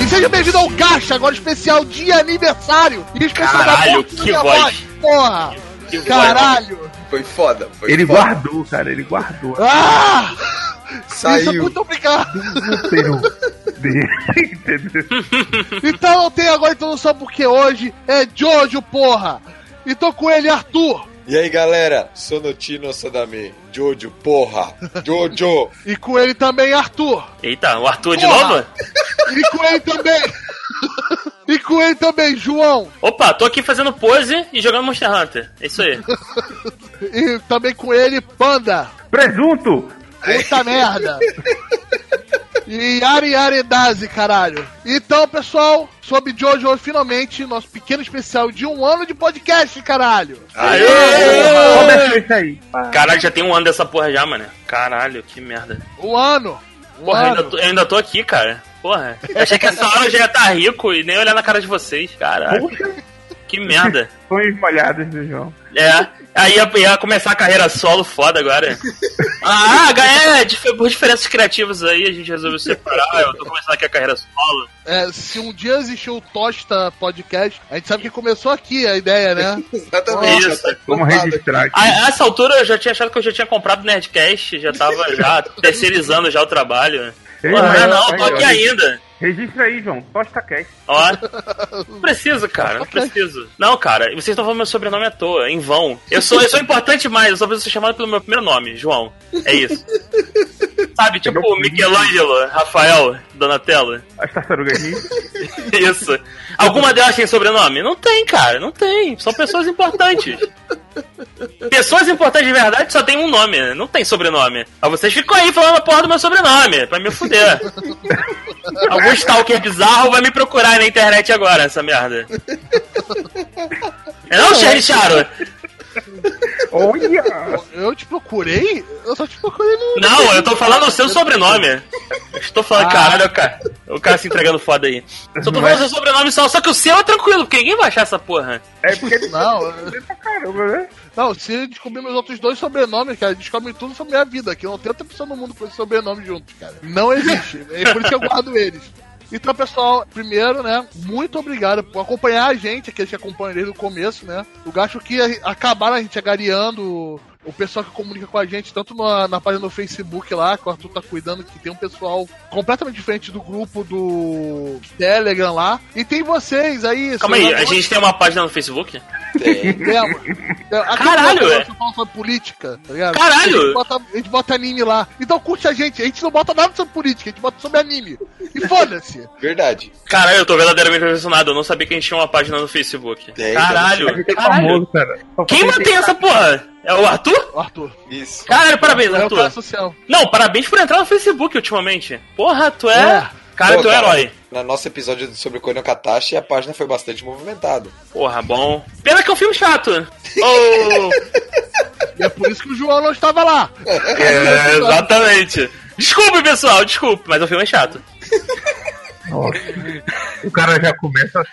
E seja bem-vindo ao Gacha, agora especial de aniversário. E especial Caralho, da que minha voz. Porra! Que voz. Caralho! Foi foda. Foi Ele foda. guardou, cara, ele guardou. Ah! Isso, Saiu. muito obrigado. Não não. Entendeu? Então eu tenho agora introdução porque hoje é Jojo, porra. E tô com ele, Arthur. E aí, galera? Sonotino Sadame. Jojo, porra. Jojo. E com ele também, Arthur. Eita, o Arthur de Porra. novo? E com ele também. e com ele também, João. Opa, tô aqui fazendo pose e jogando Monster Hunter. É isso aí. E também com ele, Panda. Presunto! Puta merda. E Yari Yari Dazi, caralho. Então, pessoal, sobre Jojo, finalmente, nosso pequeno especial de um ano de podcast, caralho. Aê! Começou isso aí. Caralho, já tem um ano dessa porra já, mano. Caralho, que merda. Um ano. Um Porra, eu ano. ainda, tô, eu ainda tô aqui, cara. Porra. Eu achei que essa hora eu já ia estar rico e nem olhar na cara de vocês. Caralho. Que merda. Molhados do João. É. Aí ia, ia começar a carreira solo foda agora. Ah, é, por diferenças criativas aí, a gente resolveu separar. Eu tô começando aqui a carreira solo. É, se um dia existiu o Tosta Podcast, a gente sabe que começou aqui a ideia, né? Exatamente. Isso. tá Vamos registrar aqui. A, a essa altura eu já tinha achado que eu já tinha comprado o Nerdcast, já tava já terceirizando já o trabalho. Ei, Porra, mas- não, tô aqui ainda. Registra aí, João. Tosta Cast. Ó. Não preciso, cara, não preciso. Não, cara, vocês estão falando meu sobrenome à toa, em vão. Eu sou, eu sou importante demais, eu só preciso ser chamado pelo meu primeiro nome, João. É isso. Sabe, tipo Michelangelo, Rafael, Donatello. As tartarugas. Isso. Alguma delas tem sobrenome? Não tem, cara, não tem. São pessoas importantes. Pessoas importantes de verdade só tem um nome, não tem sobrenome. Mas vocês ficam aí falando a porra do meu sobrenome, pra me fuder. Algum stalker bizarro vai me procurar na internet agora, essa merda. É não, Charicharo? Olha! Eu te procurei? Eu só te procurei no. Não, eu tô falando o seu sobrenome. Estou falando, Ah. caralho, o cara, o cara se entregando foda aí. Só tô falando o seu sobrenome só, só que o seu é tranquilo, porque ninguém vai achar essa porra. É porque ele Não, tá pra caramba, né? não, se descobrir meus outros dois sobrenomes, cara, descobrem tudo sobre minha vida, que não tem outra pessoa no mundo com esse sobrenome juntos, cara. Não existe. É por isso que eu guardo eles. Então, pessoal, primeiro, né, muito obrigado por acompanhar a gente, aqueles que acompanham desde o começo, né. Eu acho que acabaram a gente agariando o pessoal que comunica com a gente, tanto na, na página do Facebook lá, que o Arthur tá cuidando, que tem um pessoal completamente diferente do grupo do Telegram lá. E tem vocês aí. Calma aí, a gente tem uma página no Facebook? Tem. Temos. Caralho, no é. Sobre política, tá ligado? Caralho! A gente, bota, a gente bota anime lá. Então curte a gente. A gente não bota nada sobre política, a gente bota sobre anime. E foda-se. Verdade. Caralho, eu tô verdadeiramente impressionado. Eu não sabia que a gente tinha uma página no Facebook. Tem, Caralho, gente é caralho. famoso, cara. Só Quem mantém essa porra? É o Arthur? Arthur. Isso. Caralho, parabéns, É o cara Arthur. social. Não, parabéns por entrar no Facebook ultimamente. Porra, tu é. É. Cara, Pô, tu é herói. No nosso episódio sobre Kono Katashi, a página foi bastante movimentada. Porra, bom. Pena que é um filme chato. Oh, E é por isso que o João não estava lá. é, exatamente. Desculpe, pessoal, desculpe, mas o filme é chato. Nossa. O cara já começa.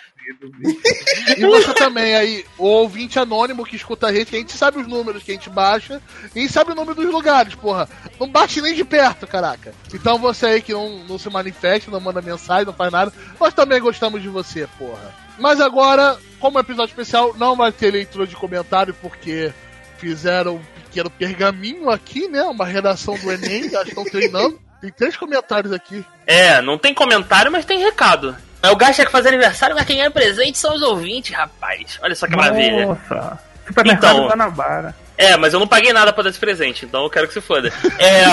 E você também aí, o ouvinte anônimo que escuta a gente, que a gente sabe os números que a gente baixa, e sabe o número dos lugares, porra. Não bate nem de perto, caraca. Então você aí que não, não se manifesta, não manda mensagem, não faz nada, nós também gostamos de você, porra. Mas agora, como episódio especial, não vai ter leitura de comentário, porque fizeram um pequeno pergaminho aqui, né? Uma redação do Enem, já estão treinando. Tem três comentários aqui. É, não tem comentário, mas tem recado. É o Gacha que faz aniversário, mas quem ganha presente são os ouvintes, rapaz. Olha só que maravilha. Nossa. Supermercado Então. Guanabara. É, mas eu não paguei nada pra dar esse presente, então eu quero que se foda. É.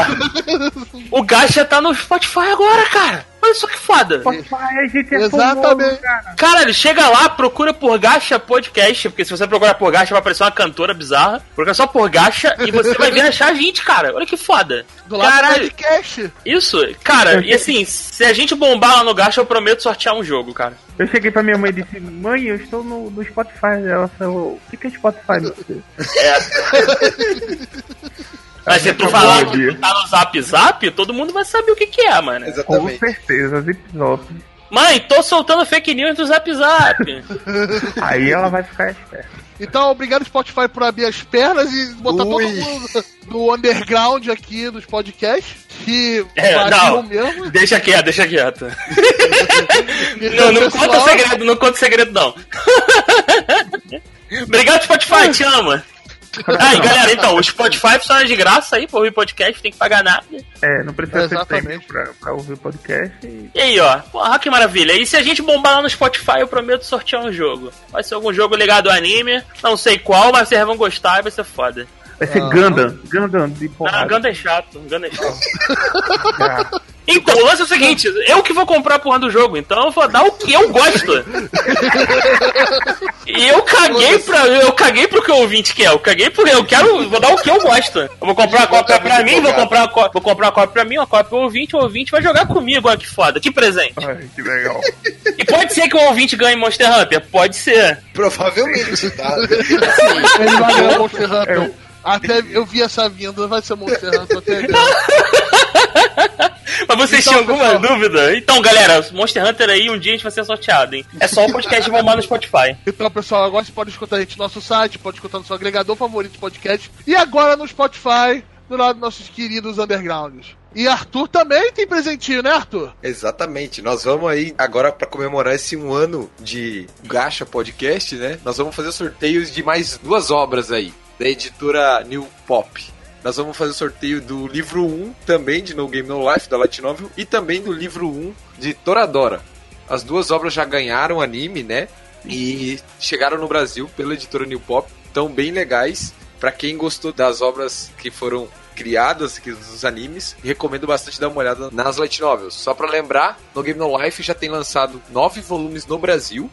o Gacha tá no Spotify agora, cara. Olha só que foda. Spotify, a gente é Exatamente. famoso, cara. Caralho, chega lá, procura por Gacha Podcast, porque se você procurar por Gacha vai aparecer uma cantora bizarra. Procura só por Gacha e você vai ver achar a gente, cara. Olha que foda. Do lado do Caralho, podcast. isso, cara, e assim, se a gente bombar lá no Gacha, eu prometo sortear um jogo, cara. Eu cheguei pra minha mãe e disse, mãe, eu estou no, no Spotify. Ela falou, o que é Spotify? meu filho?" Mas se tu falar que tu tá no Zap Zap, todo mundo vai saber o que que é, mano. Com Exatamente. certeza, Zip Zop. Mãe, tô soltando fake news do Zap Zap. Aí ela vai ficar esperta. Então, obrigado Spotify por abrir as pernas e botar Ui. todo mundo no underground aqui dos podcasts. Que É, não. mesmo. Deixa quieto, deixa quieto. Não, não pessoal, conta segredo, não conta segredo, não. Obrigado, Spotify, te ama. Aí, galera, então, o Spotify funciona de graça aí pra ouvir podcast, tem que pagar nada. É, não precisa ser Exatamente. pra, pra ouvir podcast. E... E aí, ó, porra, que maravilha. E se a gente bombar lá no Spotify, eu prometo sortear um jogo. Vai ser algum jogo ligado ao anime, não sei qual, mas vocês vão gostar e vai ser foda. Vai ser Ah. Gundam. Gundam de Ah, porrada. Ganda é chato, Ganda é chato. Então, o lance é o seguinte, eu que vou comprar a porra do jogo, então eu vou dar o que eu gosto. E eu caguei pra. Eu caguei pro que o ouvinte quer. Eu caguei pro. Eu quero. Vou dar o que eu gosto. Eu vou comprar a cópia pra mim, vou comprar, a có- vou comprar a cópia pra mim, uma cópia pro ouvinte, o ouvinte vai jogar comigo, olha que foda, que presente. ai, que legal. E pode ser que o ouvinte ganhe Monster Hunter, pode ser. Provavelmente, tá? Ele vai ganhar Monster Hunter. Eu- Até eu vi essa vinda, vai ser Monster Hunter até. Mas vocês Então, tinham alguma pessoal. dúvida? Então, galera, Monster Hunter aí um dia a gente vai ser sorteado, hein? É só o podcast bombar no Spotify. Então, pessoal, agora você pode escutar a gente no nosso site, pode escutar no seu agregador favorito de podcast. E agora no Spotify, do lado dos nossos queridos undergrounds. E Arthur também tem presentinho, né, Arthur? Exatamente. Nós vamos aí, agora para comemorar esse um ano de Gacha Podcast, né? Nós vamos fazer sorteios de mais duas obras aí, da editora New Pop. Nós vamos fazer o sorteio do livro 1, também de No Game No Life, da Light Novel, e também do livro 1 de Toradora. As duas obras já ganharam anime, né? E chegaram no Brasil pela editora New Pop. Estão bem legais. Pra quem gostou das obras que foram criadas, dos animes, recomendo bastante dar uma olhada nas light novels. Só pra lembrar, no Game No Life já tem lançado nove volumes no Brasil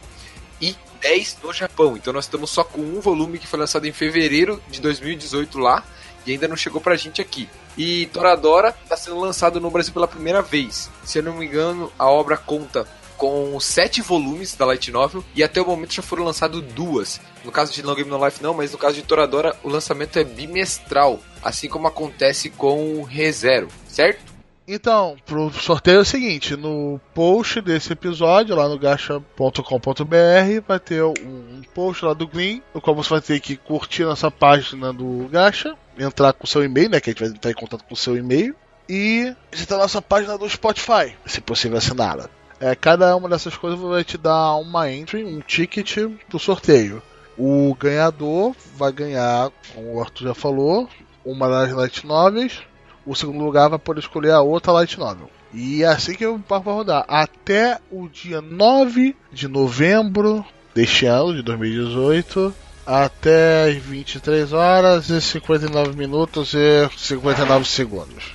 e 10 no Japão. Então nós estamos só com um volume que foi lançado em fevereiro de 2018 lá e ainda não chegou pra gente aqui. E Toradora está sendo lançado no Brasil pela primeira vez. Se eu não me engano, a obra conta com sete volumes da Light Novel e até o momento já foram lançadas duas. No caso de No Game No Life não, mas no caso de Toradora o lançamento é bimestral, assim como acontece com ReZero, certo? Então, pro sorteio é o seguinte, no post desse episódio, lá no gacha.com.br, vai ter um post lá do Green, no qual você vai ter que curtir nossa página do Gacha, entrar com o seu e-mail, né, que a gente vai estar em contato com o seu e-mail, e visitar a nossa página do Spotify, se possível assiná-la. É, cada uma dessas coisas vai te dar uma entry, um ticket pro sorteio. O ganhador vai ganhar, como o Arthur já falou, uma das light novels, o segundo lugar vai poder escolher a outra Light Novel. E é assim que o papo vai rodar. Até o dia 9 de novembro deste ano, de 2018. Até as 23 horas e 59 minutos e 59 segundos.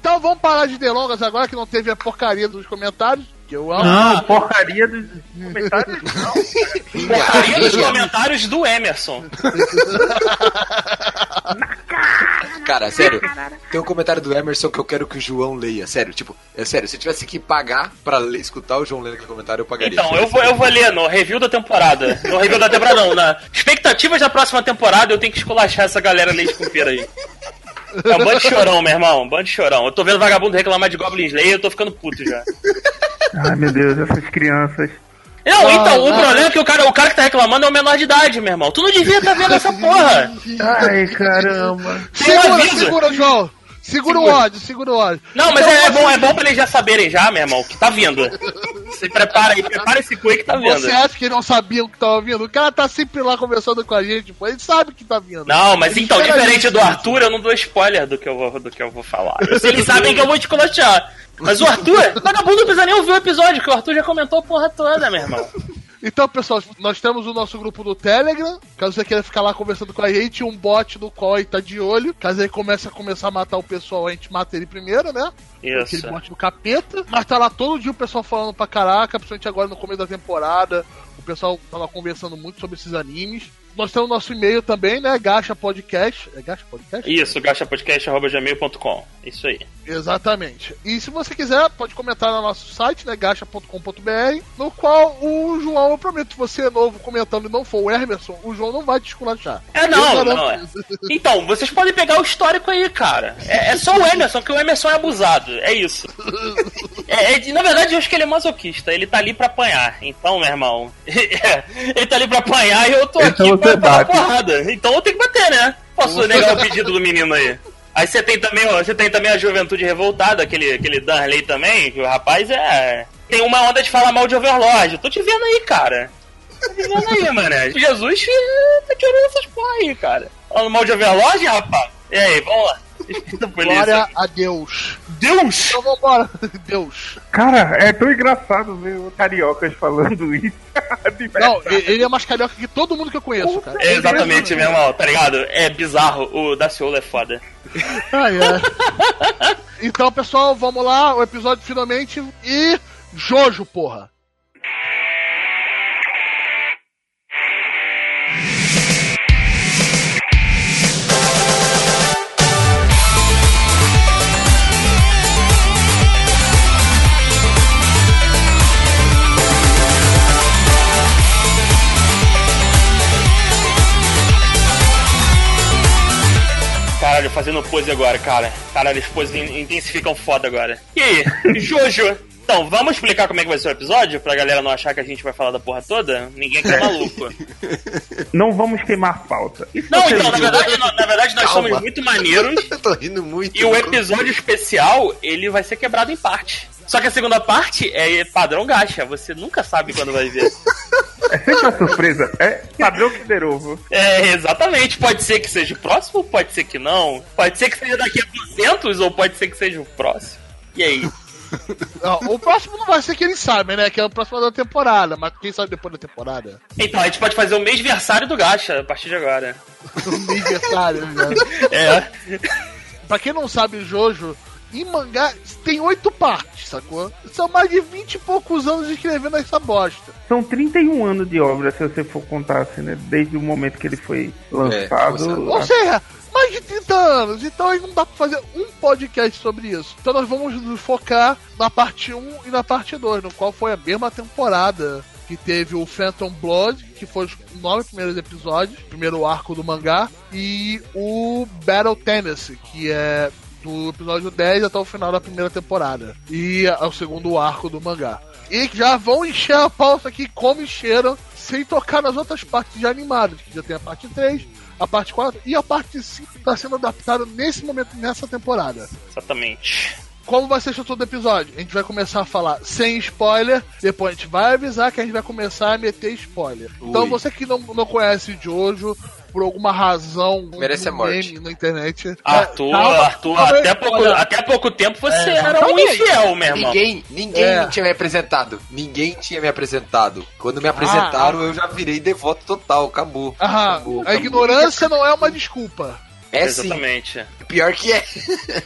Então vamos parar de delongas agora que não teve a porcaria dos comentários. Que eu amo. Não, porcaria dos comentários. Não. Porcaria dos comentários do Emerson. Cara, sério, tem um comentário do Emerson que eu quero que o João leia. Sério, tipo, é sério, se eu tivesse que pagar pra ler- escutar o João lendo aquele comentário, eu pagaria. Então, eu vou, eu vou ler no review da temporada. No review da temporada, não. Na expectativas da próxima temporada, eu tenho que esculachar essa galera leite com pera aí. É um bando de chorão, meu irmão. Um bando de chorão. Eu tô vendo vagabundo reclamar de Goblin Slayer eu tô ficando puto já. Ai, meu Deus, essas crianças. Não, então, o não. problema é que o cara, o cara que tá reclamando é o menor de idade, meu irmão. Tu não devia estar vendo essa porra. Ai, caramba. Segura, segura, João! Segura o ódio, segura o ódio. Não, mas Então, é, é bom, é bom pra eles já saberem já, meu irmão, que tá vindo. Se prepara aí, prepara esse cu aí que tá vindo. Você acha que eles não sabiam que tava vindo? O cara tá sempre lá conversando com a gente, pô. Ele sabe que tá vindo. Não, mas Ele então, diferente do Arthur, eu não dou spoiler do que eu vou, do que eu vou falar. Eles sabem que eu vou te colachar. Mas o Arthur, vagabundo não precisa nem ouvir o episódio, que o Arthur já comentou a porra toda, meu irmão. Então, pessoal, nós temos o nosso grupo do Telegram. Caso você queira ficar lá conversando com a gente, um bot do qual ele tá de olho. Caso ele comece a começar a matar o pessoal, a gente mata ele primeiro, né? Isso. Aquele bot do capeta. Mas tá lá todo dia o pessoal falando pra caraca, principalmente agora no começo da temporada. O pessoal tava conversando muito sobre esses animes. Nós temos nosso e-mail também, né? Gacha Podcast. É Gacha Podcast? Isso, gachapodcast.gmail.com. Isso aí. Exatamente. E se você quiser, pode comentar no nosso site, né, gacha.com.br, no qual o João, eu prometo, se você é novo comentando e não for o Emerson, o João não vai te esculachar. É, não, não é. Então, vocês podem pegar o histórico aí, cara. É, é só o Emerson, que o Emerson é abusado. É isso. É, é, na verdade, eu acho que ele é masoquista. Ele tá ali pra apanhar. Então, meu irmão. ele tá ali pra apanhar e eu tô Então aqui porrada. Então eu tenho que bater, né? Posso negar o pedido do menino aí. Aí você tem também, ó, você tem também a juventude revoltada, aquele, aquele Darley também, que o rapaz é. Tem uma onda de falar mal de Overlord. Eu tô te vendo aí, cara. Tô te vendo aí, mano. Jesus tá querendo essas porra aí, cara. Falando mal de Overlord, rapaz? E aí, vamos lá. Glória a Deus. Deus! Então vambora. Deus. Cara, é tão engraçado ver o cariocas falando isso. De Não, ele é mais carioca que todo mundo que eu conheço, cara. É exatamente, meu irmão, tá ligado? É bizarro, o Daciolo é foda. Ah, é. Então, pessoal, vamos lá, o episódio finalmente. E. Jojo, porra. Caralho, fazendo pose agora, cara. Caralho, as poses in- intensificam foda agora. E aí, Jojo? Então, vamos explicar como é que vai ser o episódio, pra galera não achar que a gente vai falar da porra toda? Ninguém que é maluco. Não vamos queimar pauta. E se Não, então, na verdade, na verdade nós Calma. somos muito maneiros. Eu tô rindo muito. E o episódio especial, ele vai ser quebrado em parte. Só que a segunda parte é padrão gacha, você nunca sabe quando vai ver. É sempre uma surpresa. É padrão Kinder Ovo. É, exatamente. Pode ser que seja o próximo, pode ser que não. Pode ser que seja daqui a 200, ou pode ser que seja o próximo. E aí? Não, o próximo não vai ser que eles sabem, né? Que é o próximo da temporada, mas quem sabe depois da temporada? Então, a gente pode fazer o mêsversário do gacha a partir de agora. O aniversário, né? É. Pra quem não sabe, Jojo, em mangá tem oito partes, sacou? São mais de vinte e poucos anos escrevendo essa bosta. São 31 anos de obra, se você for contar assim, né? Desde o momento que ele foi lançado. você- Ou seja, mais de 30 anos. Então aí não dá pra fazer um podcast sobre isso. Então nós vamos nos focar na parte 1 e na parte 2, no qual foi a mesma temporada que teve o Phantom Blood, que foi os nove primeiros episódios, primeiro arco do mangá, e o Battle Tennessee, que é do episódio 10 até o final da primeira temporada. E é o segundo arco do mangá. E já vão encher a pauta aqui como encheram, sem tocar nas outras partes já animadas, que já tem a parte 3, a parte 4 e a parte 5 está sendo adaptada nesse momento, nessa temporada. Exatamente. Como vai ser a estrutura do episódio? A gente vai começar a falar sem spoiler, depois a gente vai avisar que a gente vai começar a meter spoiler. Então Ui. você que não, não conhece Jojo, por alguma razão, Merece a morte. na internet. Arthur, É, Arthur, até pouco, olha, até pouco tempo você É, era um infiel, meu irmão. Ninguém, ninguém É. tinha me apresentado. Ninguém tinha me apresentado. Quando me apresentaram, eu já virei devoto total. Acabou. Aham, Acabou, a acabou. ignorância não é uma desculpa. É sim. Exatamente. Pior que é.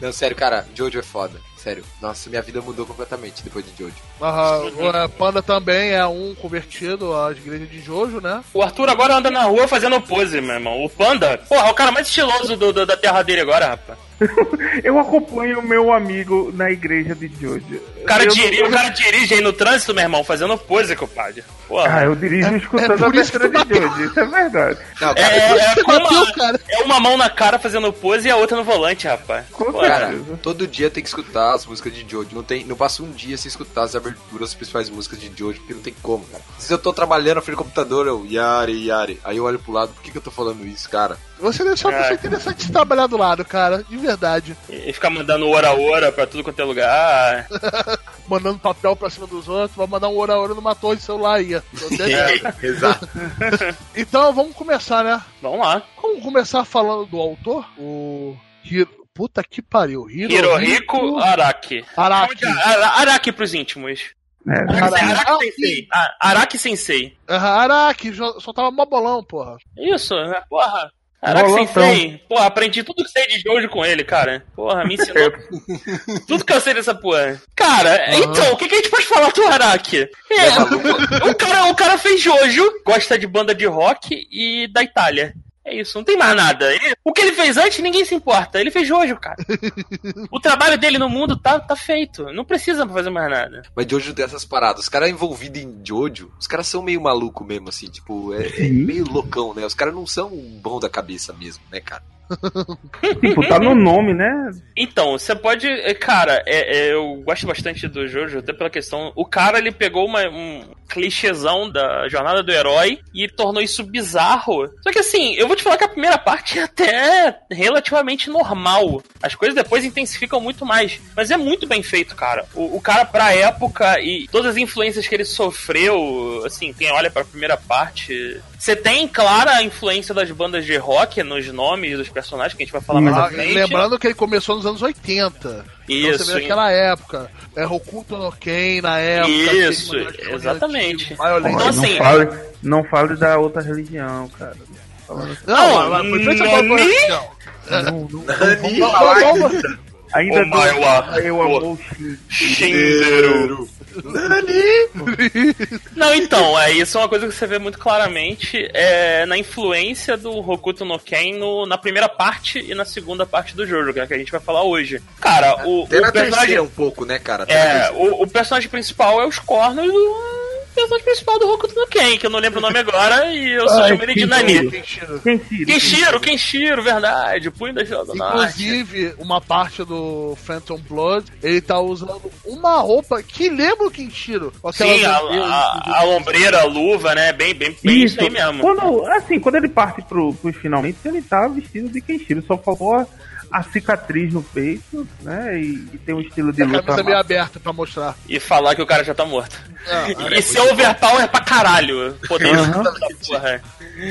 Não, sério, cara, Jojo é foda. Sério. Nossa, minha vida mudou completamente depois de Jojo. Aham, o é, Panda também é um convertido às igrejas de Jojo, né? O Arthur agora anda na rua fazendo pose, meu irmão. O Panda, porra, é o cara mais estiloso do, do- da terra dele agora, rapaz. Eu acompanho o meu amigo na igreja de Jojo. O cara, eu, dirige, o cara dirige aí no trânsito, meu irmão, fazendo pose, compadre. Porra. Ah, eu dirijo escutando é a tu de Jojo, isso é verdade. Não, É, cara, é, com bateu, uma, cara. é uma mão na cara fazendo pose e a outra no volante, rapaz. Com Pô, Cara, todo dia tem que escutar as músicas de Jojo. Não, tem, não passa um dia sem escutar as aberturas, as principais músicas de Jojo, porque não tem como, cara. Vezes eu tô trabalhando na frente do computador, eu, Yari, Yari. Aí eu olho pro lado, por que, que eu tô falando isso, cara? Você deve ser uma É. pessoa interessante de trabalhar do lado, cara. De verdade. E ficar mandando hora a hora pra tudo quanto é lugar. Mandando papel pra cima dos outros, vai mandar um hora a hora numa torre de celular aí. ó. Exato. Então vamos começar, né? Vamos lá. Vamos começar falando do autor? O. Hiro... Puta que pariu. Hiro... Hirohiko Araki. Araki. Ara- Araki pros íntimos. É, Araki. Araki Sensei. Ah, Araki Sensei. Aham, Araki, só tava mó bolão, porra. Isso, é, porra. Araki Bolotão. Sensei. Porra, aprendi tudo que sei de Jojo com ele, cara. Porra, me ensinou tudo que eu sei dessa porra. Cara, então, o que, que a gente pode falar do Araki? É, o cara, o cara fez Jojo, gosta de banda de rock e da Itália. É isso, não tem mais nada. Ele- o que ele fez antes, ninguém se importa. Ele fez Jojo, cara. o trabalho dele no mundo tá, tá feito. Não precisa fazer mais nada. Mas Jojo tem essas paradas. Os caras envolvidos em Jojo, os caras são meio maluco mesmo, assim, tipo, é, é meio loucão, né? Os caras não são bom da cabeça mesmo, né, cara? Tipo, tá no nome, né? Então, você pode. é, Cara, é- é, eu gosto bastante do Jojo, até pela questão. O cara ele pegou uma- um clichêzão da jornada do herói e tornou isso bizarro. Só que assim, eu vou te falar que a primeira parte é até relativamente normal. As coisas depois intensificam muito mais. Mas é muito bem feito, cara. O, o cara, pra época e todas as influências que ele sofreu, assim, quem olha pra primeira parte. Você tem clara a influência das bandas de rock nos nomes dos personagens, que a gente vai falar mais Ah, à frente. lembrando que ele começou nos anos 80. Então Isso, você vê aquela época. É Hokuto no Ken na época. Isso, exatamente. Então, não, assim- fale, não fale da outra religião, cara. Assim, Não, Não, não, não, não, vamos- vamos- ainda Oh, o Shin. Shinderu. Não, então, é, isso é uma coisa que você vê muito claramente é, na influência do Hokuto no Ken no- na primeira parte e na segunda parte do jogo, que é a que a gente vai falar hoje. Cara, o, Até o na personagem. terceira um pouco, né, cara? Até É, o, o personagem principal é os cornos do personagem principal do Hokuto no Ken, que eu não lembro o nome agora, e eu só Ai, chamo ele de Nani. Kenshiro. Kenshiro. Kenshiro, Kenshiro, verdade, Punho da Estrela do Norte. Inclusive, uma parte do Phantom Blood, ele tá usando uma roupa que lembra o Kenshiro. Sim, a, a, a ombreira, a luva, né? Bem, bem, bem isso Isso, aí mesmo. Quando, assim, quando ele parte pro, pros finalmente, ele tá vestido de Kenshiro. Só faltou a, a cicatriz no peito, né? E, e tem um estilo de E a luta. camisa meio aberta pra mostrar. E falar que o cara já tá morto. É, E ser overpower pra caralho. Poder dessa porra.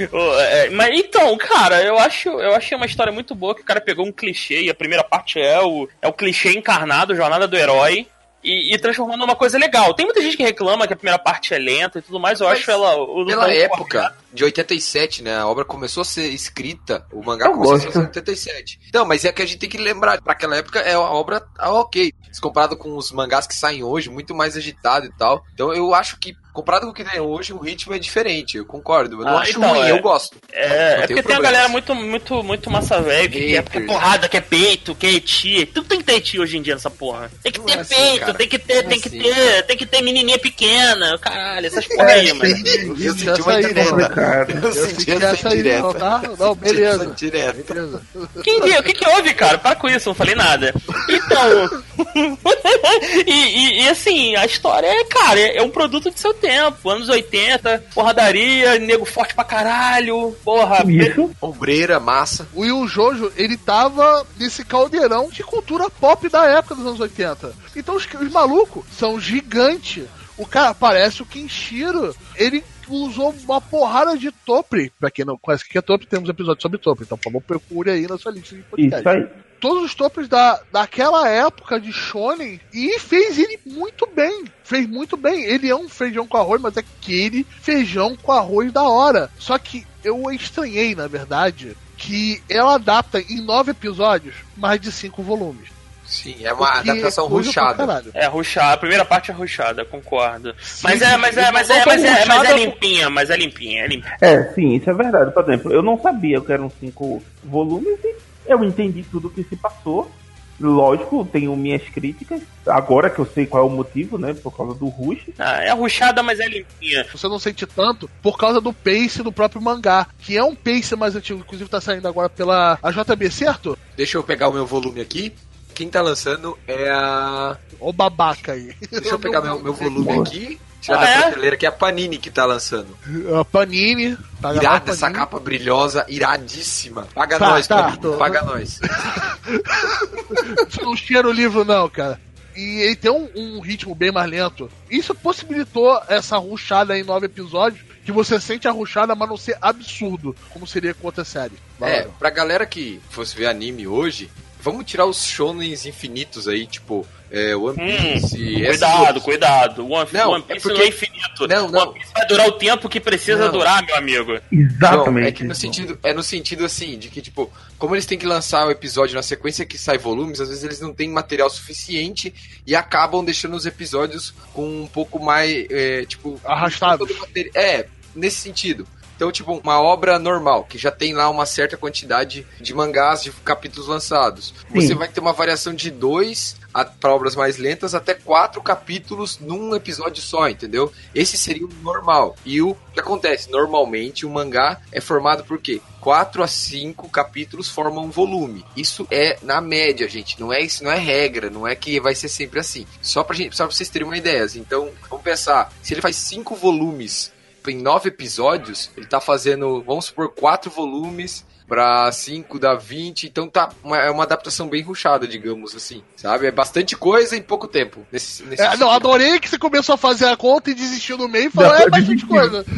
Ô, é, mas então, cara, eu acho, eu achei uma história muito boa que o cara pegou um clichê e a primeira parte é o, é o clichê encarnado, jornada do herói. E, e transformou numa coisa legal. Tem muita gente que reclama que a primeira parte é lenta e tudo mais. Eu Mas acho ela. O, Pela época de 87, né? A obra começou a ser escrita, o mangá Eu começou a ser gosto. em 87. Não, mas é que a gente tem que lembrar, pra aquela época é uma obra ah, ok. Se comparado com os mangás que saem hoje, muito mais agitado e tal. Então eu acho que, comparado com o que tem hoje, o ritmo é diferente, eu concordo. Eu não Ah, acho então, ruim, é. eu gosto. É, é porque tem uma problemas. galera muito, muito, muito massa velho que quer, quer Haters. porrada, quer peito, quer eti. Tudo tem que ter eti hoje em dia nessa porra. Tem que Não ter é assim, peito, cara. tem que ter, Não é tem que assim. ter, tem que ter menininha pequena, caralho, essas porra aí, mano. Eu senti uma aí, indireta. Complicado. Eu Eu senti essa indireta. não, tá? Beleza. Beleza. Quem viu? O que, que houve, cara? Para com isso, não falei nada. Então. e, e- e, assim, a história é, cara, é, é um produto de seu tempo. Anos 80, porradaria, nego forte pra caralho, porra. Isso. Ombreira, massa. O Yu Jojo, ele tava nesse caldeirão de cultura pop da época dos anos 80. Então os, os malucos são gigantes. O cara parece o Kenshiro. Ele usou uma porrada de topre. Pra quem não conhece o que é topre, temos episódio sobre topre. Então, por favor, procure aí na sua lista de podcast. Isso aí. Todos os topos da, daquela época de Shonen e fez ele muito bem. Fez muito bem. Ele é um feijão com arroz, mas é aquele feijão com arroz da hora. Só que eu estranhei, na verdade, que ela adapta em nove episódios mais de cinco volumes. Sim, é uma Porque adaptação ruchada. caralho. É ruxada, a primeira parte é ruxada, concordo. Mas é, mas é, mas é, mas é, mas é limpinha, mas é limpinha, é limpinha. É, sim, isso é verdade. Por exemplo, eu não sabia que eram cinco volumes e eu entendi tudo o que se passou. Lógico, tenho minhas críticas. Agora que eu sei qual é o motivo, né? Por causa do Rush. Ah, é ruxada, mas é limpinha. Você não sente tanto por causa do pace do próprio mangá, que é um pace mais antigo, inclusive tá saindo agora pela a JB, certo? Deixa eu pegar o meu volume aqui. Quem tá lançando é a. Ô babaca aí. Deixa eu pegar meu, meu volume aqui. Ah, da é? prateleira, que é a Panini que tá lançando. A Panini. lá, Irada essa Panini. capa brilhosa, iradíssima. Paga Tá, nós, tá, Panini. tô- Paga nós. Não cheira o livro, não, cara. E ele tem um, um ritmo bem mais lento. Isso possibilitou essa ruchada em nove episódios, que você sente a ruchada, mas não ser absurdo, como seria com outra série. É, Valeu. pra galera que fosse ver anime hoje, vamos tirar os shonens infinitos aí, tipo, é, One Piece. esses Cuidado, cuidado. One, Não, One Piece é porque- não é infinito. Não, não. One Piece vai durar o tempo que precisa Não. durar, meu amigo. Exatamente. Não, é que no sentido, é no sentido assim, de que, tipo, como eles têm que lançar o episódio na sequência que sai volumes, às vezes eles não têm material suficiente e acabam deixando os episódios com um pouco mais, é, tipo... Arrastados. todo o materi- É, nesse sentido. Então, tipo, uma obra normal, que já tem lá uma certa quantidade de mangás, de capítulos lançados. Você Sim. vai ter uma variação de dois para obras mais lentas até quatro capítulos num episódio só, entendeu? Esse seria o normal. E o que acontece? Normalmente o mangá é formado por quê? Quatro a cinco capítulos formam um volume. Isso é na média, gente. Não é isso, não é regra, não é que vai ser sempre assim. Só pra gente, só pra vocês terem uma ideia. Então, vamos pensar, se ele faz cinco volumes em nove episódios, ele tá fazendo, vamos supor, quatro volumes pra 5 dá 20, então tá uma, é uma adaptação bem ruchada, digamos assim, sabe? É bastante coisa em pouco tempo. Nesse, nesse É, não, adorei que você começou a fazer a conta e desistiu no meio e falou, Não, é bastante coisa.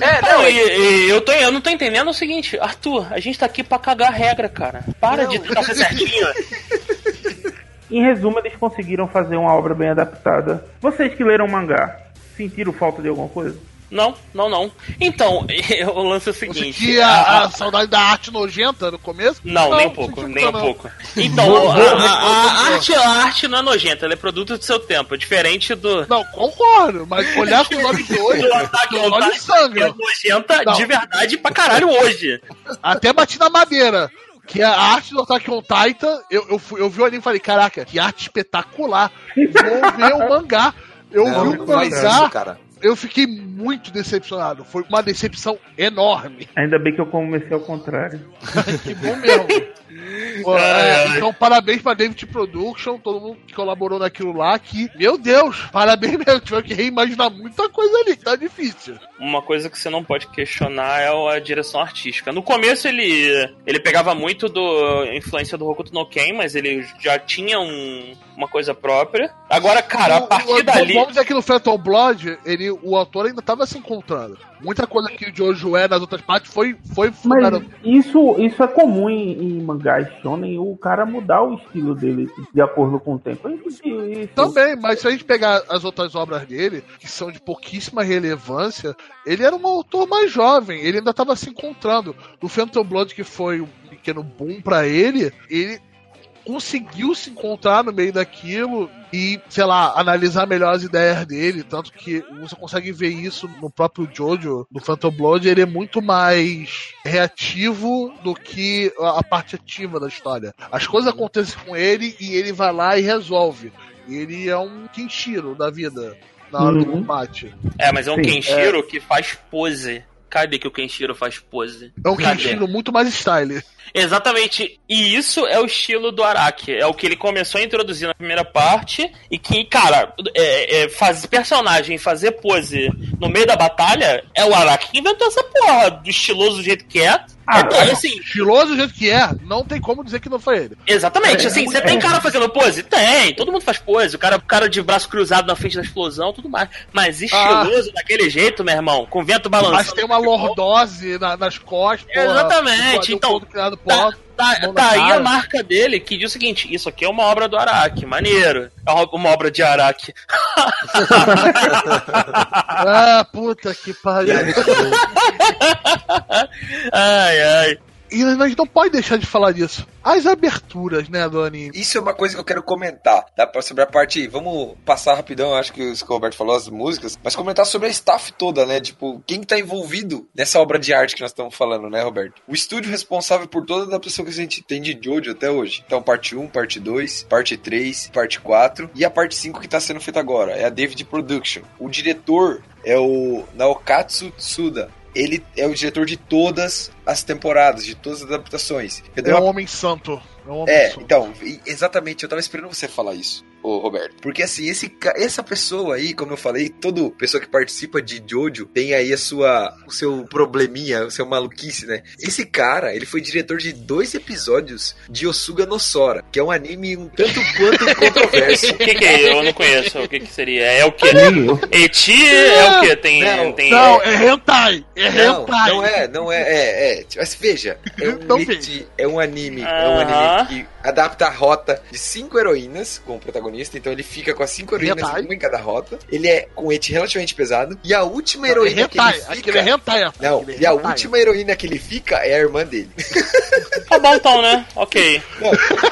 É, Não, não, e, e eu, tô, eu não tô entendendo o seguinte, Arthur, a gente tá aqui pra cagar a regra, cara. Para de tentar ser certinho. Em resumo, eles conseguiram fazer uma obra bem adaptada. Vocês que leram o mangá, sentiram falta de alguma coisa? Não, não, não. Então, o lance é o Você seguinte. tinha a- a, saudade da arte nojenta no começo? Não, nem um não pouco, nem um não. pouco. Então, a, a- a arte, a arte não é nojenta, ela é produto do seu tempo, é diferente do. Não, concordo, mas olhar com os olhos de hoje, on olhos Titan, sangram. é nojenta Não. de verdade pra caralho hoje. Até bati na madeira. Que a arte do Attack on Titan, eu, eu, fui- eu vi o anime e falei, caraca, que arte espetacular. Vou ver o mangá. Eu não, vi não o faz mangá, isso, cara. Eu fiquei muito decepcionado. Foi uma decepção enorme. Ainda bem que eu comecei ao contrário. Que bom mesmo. Pô, é, então, parabéns pra David Production, todo mundo que colaborou naquilo lá. Que, meu Deus, parabéns mesmo. Tiveram que reimaginar muita coisa ali, tá difícil. Uma coisa que você não pode questionar é a direção artística. No começo ele ele pegava muito do influência do Hokuto no Ken, mas ele já tinha um- uma coisa própria. Agora, cara, a O- partir o- dali Vamos dizer que no Phantom Blood, ele, o autor ainda tava se encontrando. Muita coisa que o Jojo é nas outras partes foi. foi Mas cara, isso, isso é comum em, em mangás shonen, o cara mudar o estilo dele de acordo com o tempo. Eu entendi isso. Também, mas se a gente pegar as outras obras dele, que são de pouquíssima relevância, ele era um autor mais jovem, ele ainda estava se encontrando. No Phantom Blood, que foi um pequeno boom pra ele, ele conseguiu se encontrar no meio daquilo e, sei lá, analisar melhor as ideias dele, tanto que você consegue ver isso no próprio Jojo, no Phantom Blood, ele é muito mais reativo do que a parte ativa da história. As coisas acontecem com ele e ele vai lá e resolve. Ele é um Kenshiro da vida na hora do Uhum. combate. É, mas é um Sim, Kenshiro que faz pose. Cadê que o Kenshiro faz pose? É um Cadê? Kenshiro muito mais style. Exatamente. E isso é o estilo do Araki. É o que ele começou a introduzir na primeira parte. E que, cara, é, é, fazer personagem, fazer pose no meio da batalha, é o Araki que inventou essa porra. Do estiloso do jeito que é. Ah, é, assim, Estiloso do jeito que é, não tem como dizer que não foi ele. exatamente. É, assim, você é. tem cara fazendo pose? Tem. Todo mundo faz pose. O cara, o cara de braço cruzado na frente da explosão, tudo mais. Mas estiloso daquele jeito, meu irmão, com vento balançando. Mas tem uma lordose na- nas costas. porra, Exatamente, quadril então, Tá, tá, tá aí a marca dele que diz o seguinte: isso aqui é uma obra do Araki, maneiro. É uma- uma obra de Araki. Ah, puta que pariu. ai, ai. E a gente não pode deixar de falar disso. As aberturas, né, do anime. Isso é uma coisa que eu quero comentar, tá? Sobre a parte. Vamos passar rapidão, acho que o Roberto falou, as músicas, mas comentar sobre a staff toda, né? Tipo, quem tá envolvido nessa obra de arte que nós estamos falando, né, Roberto? O estúdio responsável por toda a adaptação que a gente tem de Jojo até hoje. Então, parte 1, parte 2, parte 3, parte 4 e a parte 5 que tá sendo feita agora. É a David Production. O diretor é o Naokatsu Tsuda. Ele é o diretor de todas as temporadas, de todas as adaptações. É uma um homem santo. É um homem é, santo. então, e- exatamente, eu tava esperando você falar isso, ô Roberto. Porque assim, esse, essa pessoa aí, como eu falei, toda pessoa que participa de Jojo tem aí a sua, o seu probleminha, o seu maluquice, né? Esse cara, ele foi diretor de dois episódios de Osuga no Sora, que é um anime um tanto quanto controverso. O que, que é? Eu não conheço. O que, que seria? É o eu. Eti é o que? Tem. Não, tem Não, é hentai. É Não, hentai. não é, não é, é, é. Mas veja, é um, Não eti- é um anime, é um anime que adapta a rota de cinco heroínas como protagonista, então ele fica com as cinco heroínas, Hentai. uma em cada rota. Ele é com ete relativamente pesado. E a última heroína que hentai, ele fica... é hentai. Não, é e a última heroína que ele fica é a irmã dele. Tá bom então, né? Ok.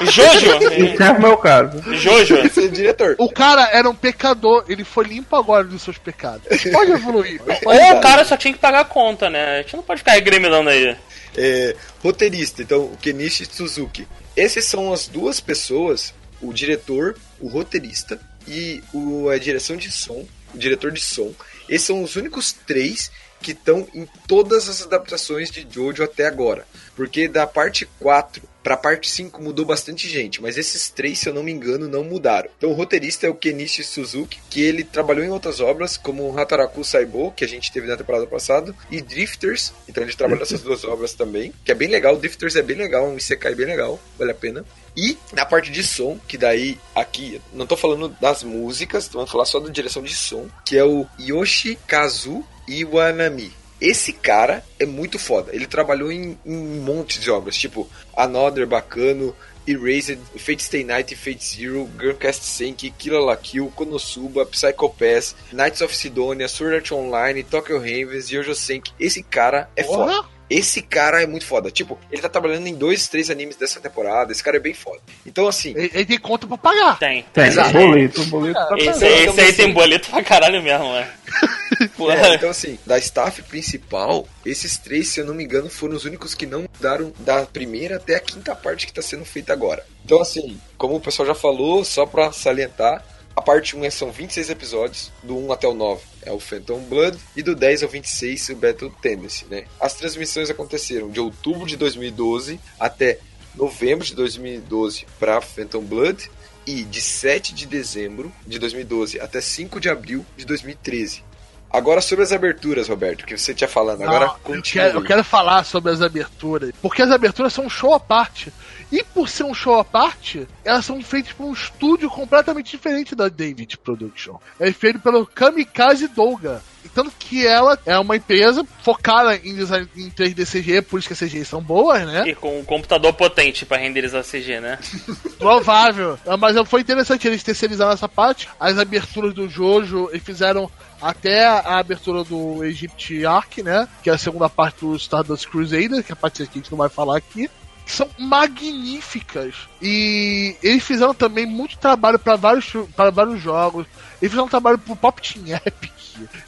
Jojo? Esse é o meu caso. Jojo? Esse é o diretor. O cara era um pecador, ele foi limpo agora dos seus pecados. Pode evoluir. Ou o cara só tinha que pagar a conta, né? A gente não pode ficar regremilando aí. É, roteirista, então, o Kenichi Suzuki. Essas são as duas pessoas, o diretor, o roteirista e o, a direção de som, o diretor de som. Esses são os únicos três que estão em todas as adaptações de Jojo até agora. Porque da parte 4 pra parte 5 mudou bastante gente, mas esses três, se eu não me engano, não mudaram. Então o roteirista é o Kenichi Suzuki, que ele trabalhou em outras obras, como Hataraku Saibo, que a gente teve na temporada passada, e Drifters, então ele trabalhou nessas duas obras também, que é bem legal, Drifters é bem legal, um Isekai bem legal, vale a pena. E na parte de som, que daí aqui, não tô falando das músicas, tô falando falar só da direção de som, que é o Yoshikazu Iwanami. Esse cara é muito foda. Ele trabalhou em, em um monte de obras, tipo Another Bacano, Erased, Fate Stay Night, Fate Zero, Guncast Senki, Kill la Kill, Konosuba, Psycho Pass, Knights of Sidonia, Sword Art Online, Tokyo Revengers, Yojo Senki. Esse cara é foda. Esse cara é muito foda. Tipo, ele tá trabalhando em dois, três animes dessa temporada. Esse cara é bem foda. Então, assim, Ele, ele tem conta pra pagar. Tem. Tem, Exato. boleto, boleto Esse, pagando. esse então, aí assim- tem boleto pra caralho mesmo, né? Porra. É, então assim, da staff principal, esses três, se eu não me engano, foram os únicos que não mudaram da primeira até a quinta parte que tá sendo feita agora. Então assim, como o pessoal já falou, só pra salientar, a parte 1 é- são 26 episódios, do 1 até o 9 é o Phantom Blood, e do 10 ao 26 o Battle Tendency, né? As transmissões aconteceram de outubro de 2012 até novembro de 2012 para Phantom Blood, e de 7 de dezembro de 2012 até 5 de abril de 2013. Agora sobre as aberturas, Roberto, que você tinha falando. Agora Não, eu, continue. quero, eu quero falar sobre as aberturas. Porque as aberturas são um show à parte. E por ser um show à parte, elas são feitas por um estúdio completamente diferente da David Production. É feito pelo Kamikaze Douga. Tanto que ela é uma empresa focada em design em 3D CG, por isso que as CGs são boas, né? E com um computador potente pra renderizar CG, né? Provável. Ah, Mas foi interessante eles terceirizaram essa parte. As aberturas do Jojo, eles fizeram até a abertura do Egypt Arc, né? Que é a segunda parte do Stardust Crusader, que é a parte que a gente não vai falar aqui. São magníficas. E eles fizeram também muito trabalho para vários, pra vários jogos. Eles fizeram trabalho pro Pop Team Epic.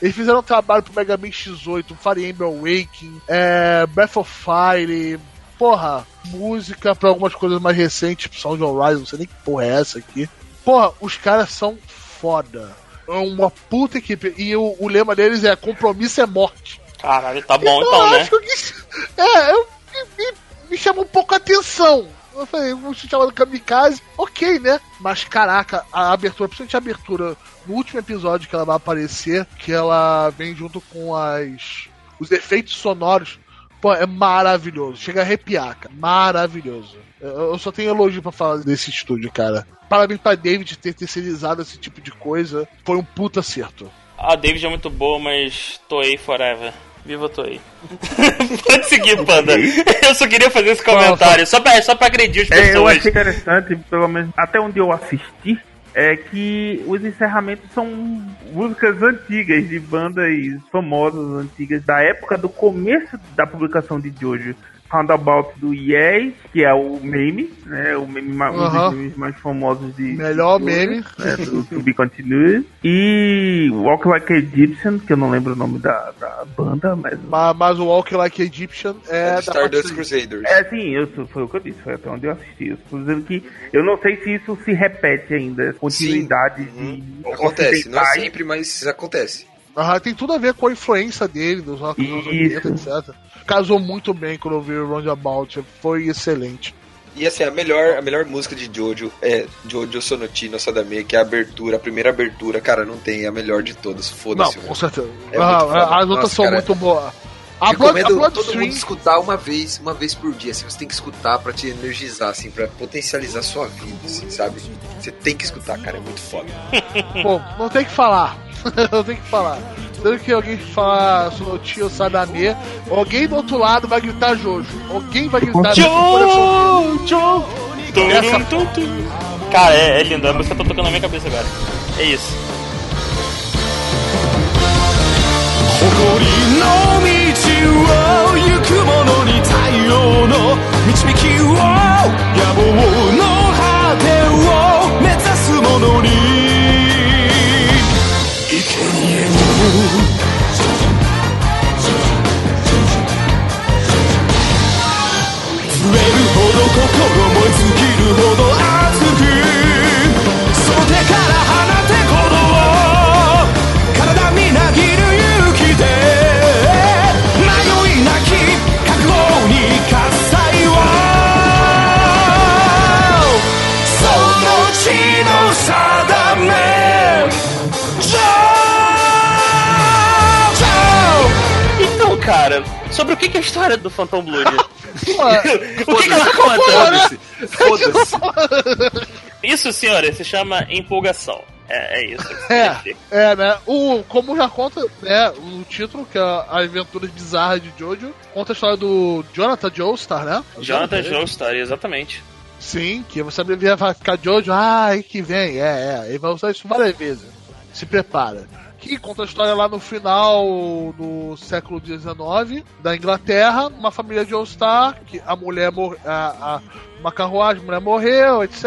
Eles fizeram trabalho pro Mega Man X8, Fire Emblem Awakening, é, Breath of Fire, porra, música pra algumas coisas mais recentes, tipo Sound of Rise, não sei nem que porra é essa aqui. Porra, os caras são foda. É uma puta equipe. E o, o lema deles é compromisso é morte. Caralho, tá bom eu então, né? que é, eu, me, me- me chama um pouco a atenção. Eu falei, vamos se chamar do Kamikaze, ok, né? Mas caraca, a abertura, principalmente a abertura no último episódio que ela vai aparecer, que ela vem junto com as os efeitos sonoros, pô, é maravilhoso. Chega a arrepiar, cara. Maravilhoso. Eu eu só tenho elogio pra falar desse estúdio, cara. Parabéns pra David ter terceirizado esse tipo de coisa. Foi um puta acerto. A David é muito boa, mas Toei forever. Viva Toei. Pode seguir, Panda. Eu só queria fazer esse comentário, só pra, só pra agredir as É, eu pessoas. achei interessante, pelo menos até onde eu assisti, é que os encerramentos são músicas antigas de bandas famosas antigas da época do começo da publicação de Jojo. Roundabout do Yes, que é o meme, né? O meme um dos memes mais famosos de Melhor de meme. né, do To Be Continued. E Walk Like Egyptian, que eu não lembro o nome da, da banda, mas Mas, mas o Walk Like Egyptian é, É Stardust parte- Crusaders. é, sim, eu, foi o que eu disse, foi até onde eu assisti. Eu estou dizendo que eu não sei se isso se repete ainda, continuidade Uhum. de Acontece, não é sempre, mas acontece. Aham, tem tudo a ver com a influência dele, dos rock dos anos Isso. 80, etc. Casou muito bem quando eu vi o Roundabout, foi excelente. E assim, a melhor, a melhor música de Jojo é Jojo Sonotino Sadame, que é a abertura, a primeira abertura, cara, não tem, é a melhor de todas, Não, foda-se. com velho. certeza. É Ah, as outras são cara. muito boas. A Blood, a Recomendo todo mundo Bloodstream, escutar uma vez, uma vez por dia, assim, você tem que escutar pra te energizar, assim, pra potencializar sua vida, assim, sabe? Você tem que escutar, cara, é muito foda. pô, não tem que falar. não tem que falar. Tanto que alguém falar Sonotio Sadame, alguém do outro lado vai gritar Jojo. Alguém vai gritar Jojo! Turum, tum, tum. Cara, é, é lindo. A música tá tocando na minha cabeça agora. É isso. 誇りの道を cara, sobre o que que é a história do Phantom Blood? Pô, o que, que ela conta? Foda-se. Foda-se. Isso, senhores, se chama empolgação. É, é isso. É, significa. é, né? O, como já conta, né, o título, que é a Aventuras Bizarras de Jojo, conta a história do Jonathan Joestar, né? Jonathan Joestar, exatamente. Sim, que você vai ficar Jojo, ah, aí que vem, é, é, ele vai usar isso várias vezes. Se prepara. Que conta a história lá no final do século XIX, da Inglaterra, uma família de All-Star, que a mulher morreu. A, a, uma carruagem, a mulher morreu, etc.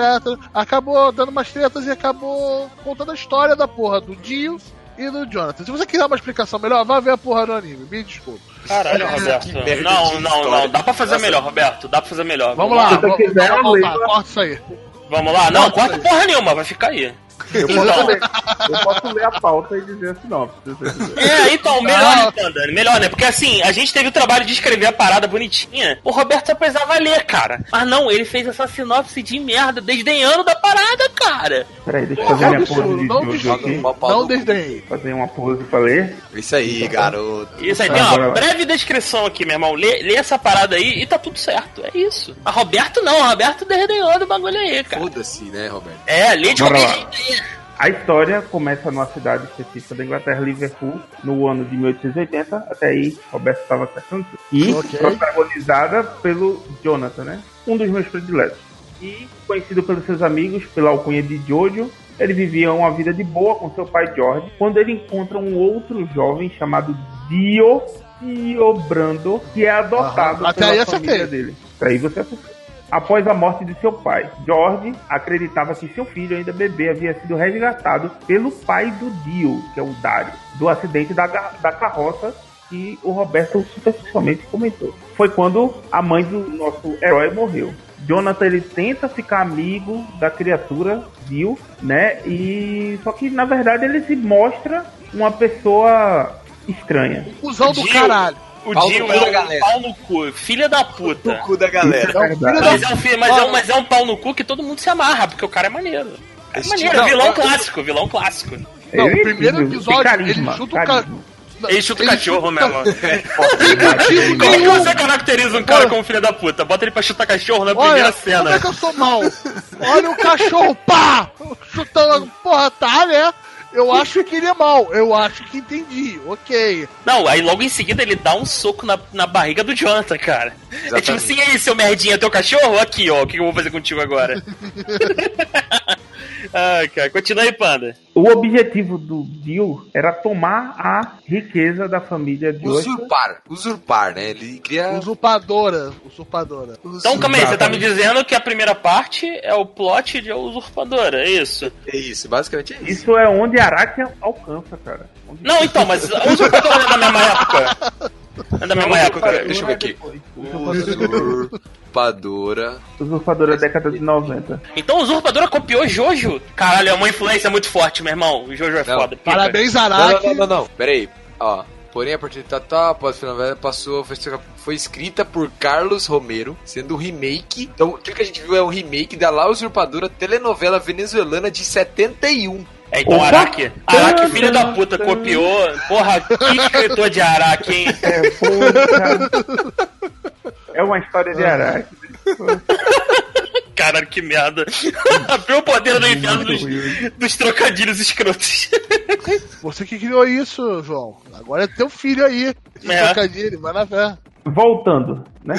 Acabou dando umas tretas e acabou contando a história da porra do Dio e do Jonathan. Se você quiser uma explicação melhor, vá ver a porra do anime, me desculpa. Caralho, Roberto. Não, não, não. Dá pra fazer melhor, Roberto. Dá pra fazer melhor. Vamos lá, vamos, vamos corta isso aí. Vamos lá. Não, corta porra nenhuma, vai ficar aí. Eu posso, Então. ler, eu posso ler a pauta e dizer a sinopse. É, então, melhor, Não. né, Panda? Melhor, né? Porque assim, a gente teve o trabalho de escrever a parada bonitinha. O Roberto só precisava ler, cara. Mas não, ele fez essa sinopse de merda, desdenhando da parada, cara. Peraí, deixa eu fazer minha pose de não pau Não no- desdenhe. Fazer uma pose pra ler. Isso aí, garoto. Isso aí, tem uma breve descrição aqui, meu irmão. Lê, lê essa parada aí e tá tudo certo. É isso. A Roberto não, a Roberto desdenhou do bagulho aí, cara. Foda-se, né, Roberto? É, lê de qualquer jeito aí. A história começa numa cidade específica da Inglaterra, Liverpool, no ano de 1880. Até aí, Roberto estava tudo. E Ok. protagonizada pelo Jonathan, né? Um dos meus prediletos. E conhecido pelos seus amigos pela alcunha de Jojo, ele vivia uma vida de boa com seu pai George, quando ele encontra um outro jovem chamado Dio Dio Brando, que é adotado Aham. Até pela aí família dele. Aí você acertou. Após a morte de seu pai, George acreditava que seu filho, ainda bebê, havia sido resgatado pelo pai do Dio, que é o Dario, do acidente da, da carroça que o Roberto superficialmente comentou. Foi quando a mãe do nosso herói morreu. Jonathan ele tenta ficar amigo da criatura Dio, né? E só que na verdade ele se mostra uma pessoa estranha. Cusão do Dio. caralho. O Pau no Dio cu é um pau no cu, filha da puta. O cu da galera. É. Mas é, um, fi- mas, é um, mas é um pau no cu que todo mundo se amarra, porque o cara é maneiro. É maneiro, tipo- vilão não, clássico, vilão clássico. Não, Ele o primeiro episódio, carisma, ele chuta o carisma. ca... Ele chuta o cachorro chuta- mesmo. Motivo Como que você caracteriza um cara como filho da puta? Bota ele pra chutar cachorro na primeira Olha, como cena. é que eu sou mal? Olha o cachorro, pá! Chutando, porra, tá, né? Eu acho que ele é mal, eu acho que entendi, ok. Não, aí logo em seguida ele dá um soco na, na barriga do Jonathan, cara. É tipo Exatamente. assim, aí, seu merdinha, teu cachorro? Aqui, ó, o que eu vou fazer contigo agora? Ai, cara, continua aí, Panda. O objetivo do Dio era tomar a riqueza da família de. Usurpar. Usurpar, né? Ele queria. Usurpadora, usurpadora. Então, calma aí, você tá me dizendo que a primeira parte é o plot de A Usurpadora, é isso? É isso, basicamente é isso. Isso é onde Araki alcança, cara. Onde Não, então, mas a Usurpadora é da mesma época. É da mesma época. Usurpadora, deixa eu ver aqui. Usurpadora, Usurpadora. É década de 90. Então a Usurpadora copiou Jojo? Caralho, é uma influência muito forte, meu irmão. O Jojo é Não. foda. pica. Parabéns, Araki. não, não, não, não. Pera aí. Ó. Porém, a partir de Tatá, após a novela, passou, foi, foi escrita por Carlos Romero, sendo um remake. Então, o que a gente viu é um remake da La Usurpadora, telenovela venezuelana de 71. É, então Opa! Araki. Araki, filho da puta, copiou. Porra, que escritor de Araki, hein? É, pô, cara. É uma história de Araki. Caralho, que merda. Abriu o poder do inferno dos, dos trocadilhos escrotos. Você que criou isso, João. Agora é teu filho aí. Esse É. trocadilho, vai na fé. Voltando, né?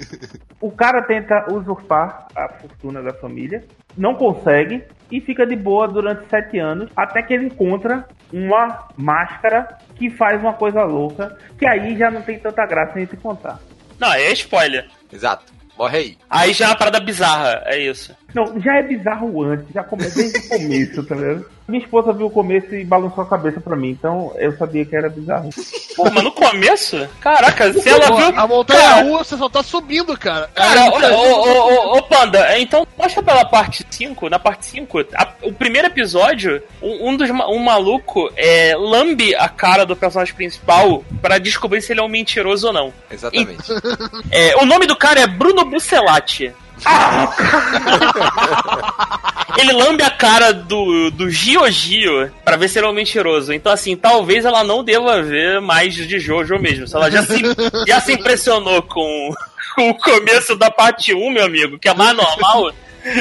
o cara tenta usurpar a fortuna da família, não consegue e fica de boa durante sete anos, até que ele encontra uma máscara que faz uma coisa louca, que aí já não tem tanta graça em te contar. Não, é spoiler. Exato. Morre aí. Aí já é uma parada bizarra, é isso. Não, já é bizarro antes, já começa desde o começo, tá vendo? Minha esposa viu o começo e balançou a cabeça pra mim, então eu sabia que era bizarro. Pô, mas no começo? Caraca, se ela viu. a montanha Cara, russa só tá subindo, cara. Cara, É, ô, ô, ô, ô, ô, Panda, então mostra pela parte 5, na parte 5, a- o primeiro episódio, um, um dos um maluco é, lambe a cara do personagem principal pra descobrir se ele é um mentiroso ou não. Exatamente. É, o nome do cara é Bruno Bucelati. ele lambe a cara do, do Gio Gio pra ver se ele é um mentiroso. Então, assim, talvez ela não deva ver mais de Jojo mesmo. Se ela já se, já se impressionou com, com o começo da parte 1, meu amigo, que é mais normal.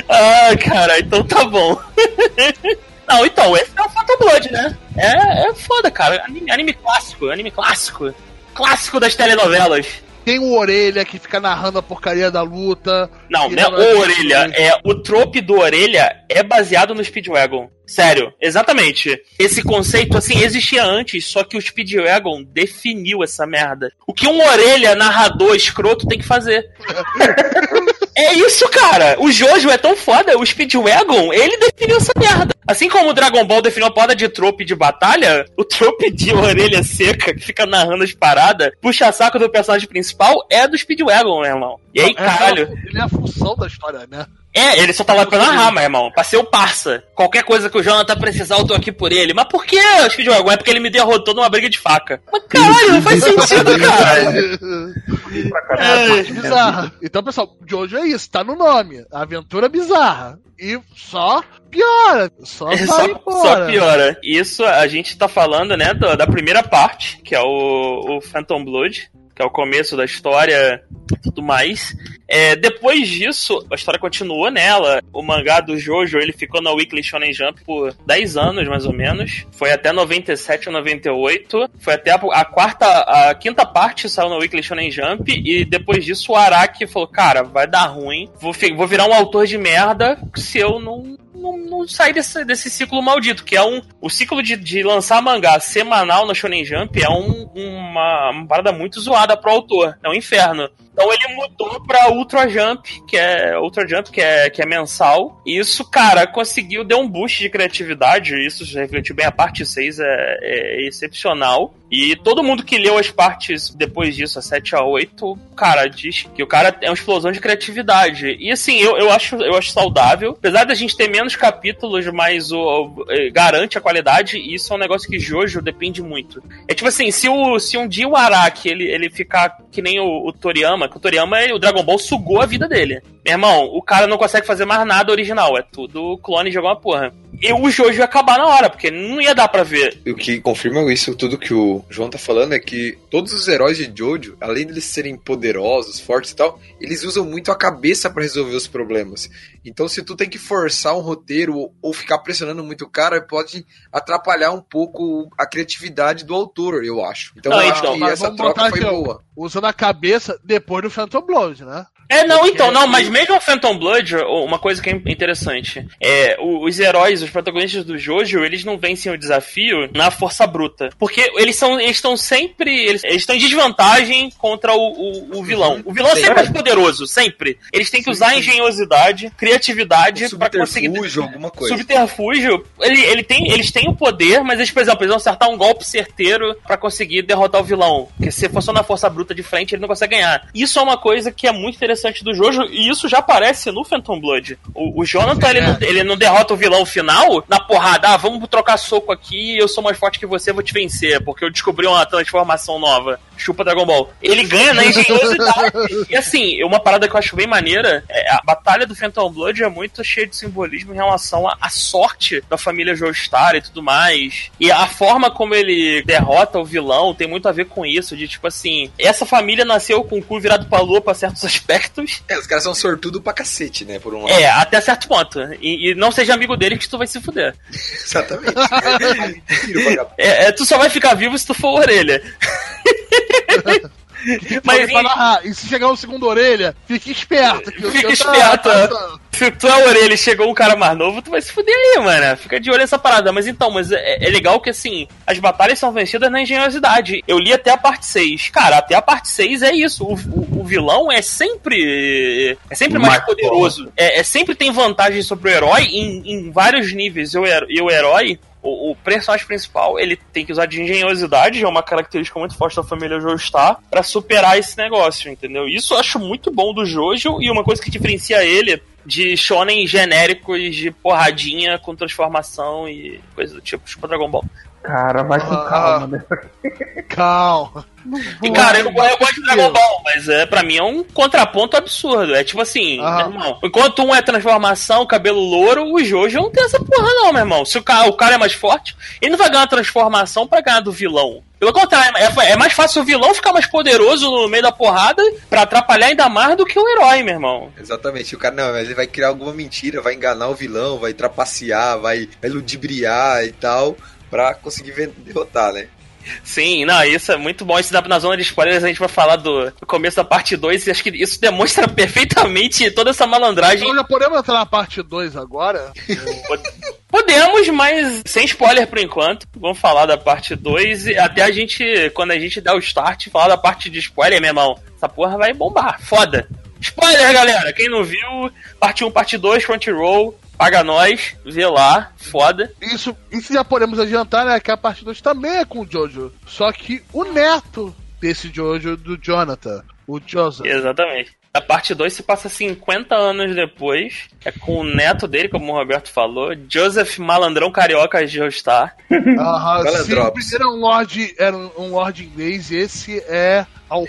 Ah, cara, então tá bom. Não, então, esse é o Phantom Blood, né? É, é foda, cara. Anime, anime clássico, anime clássico. Clássico das telenovelas. Tem o Orelha que fica narrando a porcaria da luta. Não, não é não é o Orelha. É, o trope do Orelha é baseado no Speedwagon. Sério, exatamente. Esse conceito, assim, existia antes, só que o Speedwagon definiu essa merda. O que um Orelha narrador escroto tem que fazer. É isso, cara. O Jojo é tão foda. O Speedwagon, ele definiu essa merda. Assim como o Dragon Ball definiu a porra de trope de batalha, o trope de orelha seca, que fica narrando as paradas, puxa saco do personagem principal, é do Speedwagon, meu irmão. E aí, Essa caralho. Ele é a função da história, né? É, ele só tá lá pra narrar, meu irmão. Pra ser o parça. Qualquer coisa que o Jonathan precisar, eu tô aqui por ele. Mas por que Speedwagon? É porque ele me derrotou numa briga de faca. Mas caralho, não faz sentido, cara. É, parte bizarra. Então, pessoal, Jojo é isso, tá no nome. Aventura bizarra. E só piora. Só vai Só, embora. só piora. Isso a gente tá falando, né, da, da primeira parte, que é o, o Phantom Blood, que é o começo da história e tudo mais. É, depois disso, a história continuou nela. O mangá do Jojo, ele ficou na Weekly Shonen Jump por 10 anos, mais ou menos. Foi até 97 ou 98. Foi até a, a quarta, a quinta parte saiu na Weekly Shonen Jump. E depois disso, o Araki falou, cara, vai dar ruim. Vou, vou virar um autor de merda se eu não não, não sair desse, desse ciclo maldito, que é um. O ciclo de, de lançar mangá semanal na Shonen Jump é um- uma, uma parada muito zoada pro autor. É um inferno. Então ele mudou pra Ultra Jump, que é Ultra Jump, que é, que é mensal. E isso, cara, conseguiu, deu um boost de criatividade. Isso refletiu bem a parte 6, é, é excepcional. E todo mundo que leu as partes depois disso, a 7 a 8, cara, diz que o cara é uma explosão de criatividade. E assim, eu, eu, acho, eu acho saudável. Apesar da gente ter menos capítulos, mas o, o- eh, garante a qualidade, e isso é um negócio que Jojo depende muito. É tipo assim, se, o, se um dia o Araki ele, ele ficar que nem o, o Toriyama, Toriyama, o Dragon Ball sugou a vida dele. Meu irmão, o cara não consegue fazer mais nada original, é tudo clone de alguma porra. E o Jojo ia acabar na hora, porque não ia dar pra ver. E o que confirma isso tudo que o João tá falando é que todos os heróis de Jojo, além de eles serem poderosos, fortes e tal, eles usam muito a cabeça pra resolver os problemas. Então, se tu tem que forçar um roteiro ou, ficar pressionando muito o cara, pode atrapalhar um pouco a criatividade do autor, eu acho. Então, Não, eu acho então, que mas essa vamos troca botar foi ó. boa. Usando a cabeça depois do Phantom Blood, né? É, não, Porque- então, não, mas mesmo o Phantom Blood, uma coisa que é interessante, é, os heróis, os protagonistas do Jojo, eles não vencem o desafio na força bruta. Porque eles são, eles estão sempre, eles, eles estão em desvantagem contra o, o, o vilão. O vilão é sempre mais poderoso, sempre. Eles têm que usar engenhosidade, criatividade pra conseguir Subterfúgio, alguma coisa. Subterfúgio, ele, ele tem, eles têm o poder, mas eles, por exemplo, eles vão acertar um golpe certeiro pra conseguir derrotar o vilão. Porque se for só na força bruta de frente, ele não consegue ganhar. Isso é uma coisa que é muito interessante do Jojo, e isso já aparece no Phantom Blood. O, o Jonathan, ele, não, ele não derrota o vilão final na porrada, ah, vamos trocar soco aqui, eu sou mais forte que você, vou te vencer, porque eu descobri uma transformação nova. Chupa Dragon Ball. Ele ganha na engenhosidade. e assim, uma parada que eu acho bem maneira, é a batalha do Phantom Blood é muito cheia de simbolismo em relação à, à sorte da família Joestar e tudo mais. E a forma como ele derrota o vilão tem muito a ver com isso, de tipo assim, essa família nasceu com o cu virado pra lua pra certos aspectos. É, os caras são sortudo pra cacete, né? Por um lado. É, até certo ponto. E, e não seja amigo dele que tu vai se fuder. Exatamente. É, é, tu só vai ficar vivo se tu for orelha. Mas Mas pra narrar. E se chegar um segundo orelha, fique esperto. que o Fica seu tá esperto. Se tu é a orelha e chegou um cara mais novo, tu vai se fuder aí, mano. Fica de olho nessa parada. Mas então, mas é, é legal que assim, as batalhas são vencidas na engenhosidade. Eu li até a parte 6. Cara, até a parte 6 é isso. O, o- o vilão é sempre. É sempre mais Mais poderoso. É, é sempre tem vantagem sobre o herói em, em vários níveis. E o, e o herói. O, o personagem principal, ele tem que usar de engenhosidade, é uma característica muito forte da família Joestar, pra superar esse negócio, entendeu? Isso eu acho muito bom do Jojo, e uma coisa que diferencia ele de shonen genéricos de porradinha com transformação e coisa do tipo, tipo Dragon Ball. Cara, vai com Ah. calma nessa Calma. E cara, eu, eu gosto de Dragon Ball, mas é, pra mim é um contraponto absurdo. É tipo assim, Ah. meu irmão, enquanto um é transformação, cabelo louro, o Jojo não tem essa porra não, meu irmão. Se o cara, o cara é mais forte, ele não vai ganhar uma transformação pra ganhar do vilão. Pelo contrário, é, é mais fácil o vilão ficar mais poderoso no meio da porrada pra atrapalhar ainda mais do que o herói, meu irmão. Exatamente. O cara, não, mas ele vai criar alguma mentira, vai enganar o vilão, vai trapacear, vai, vai ludibriar e tal, pra conseguir derrotar, né? Sim, não, isso é muito bom. Isso dá na zona de spoilers, a gente vai falar do, do começo da parte 2 e acho que isso demonstra perfeitamente toda essa malandragem. Então já podemos entrar na parte 2 agora? Podemos, mas sem spoiler por enquanto. Vamos falar da parte 2 e até a gente, quando a gente der o start, falar da parte de spoiler, meu irmão. Essa porra vai bombar, foda. Spoiler, galera! Quem não viu, parte 1, parte 2, Crunchyroll, paga nós, vê lá, foda. Isso, isso já podemos adiantar, né? Que a parte 2 também é com o Jojo. Só que o neto desse Jojo, do Jonathan, o Joseph. Exatamente. A parte 2 se passa 50 anos depois. É com o neto dele, como o Roberto falou, Joseph Malandrão Carioca de Joestar. Aham, sim, o primeiro é um Lorde, era um, um Lorde inglês, esse é,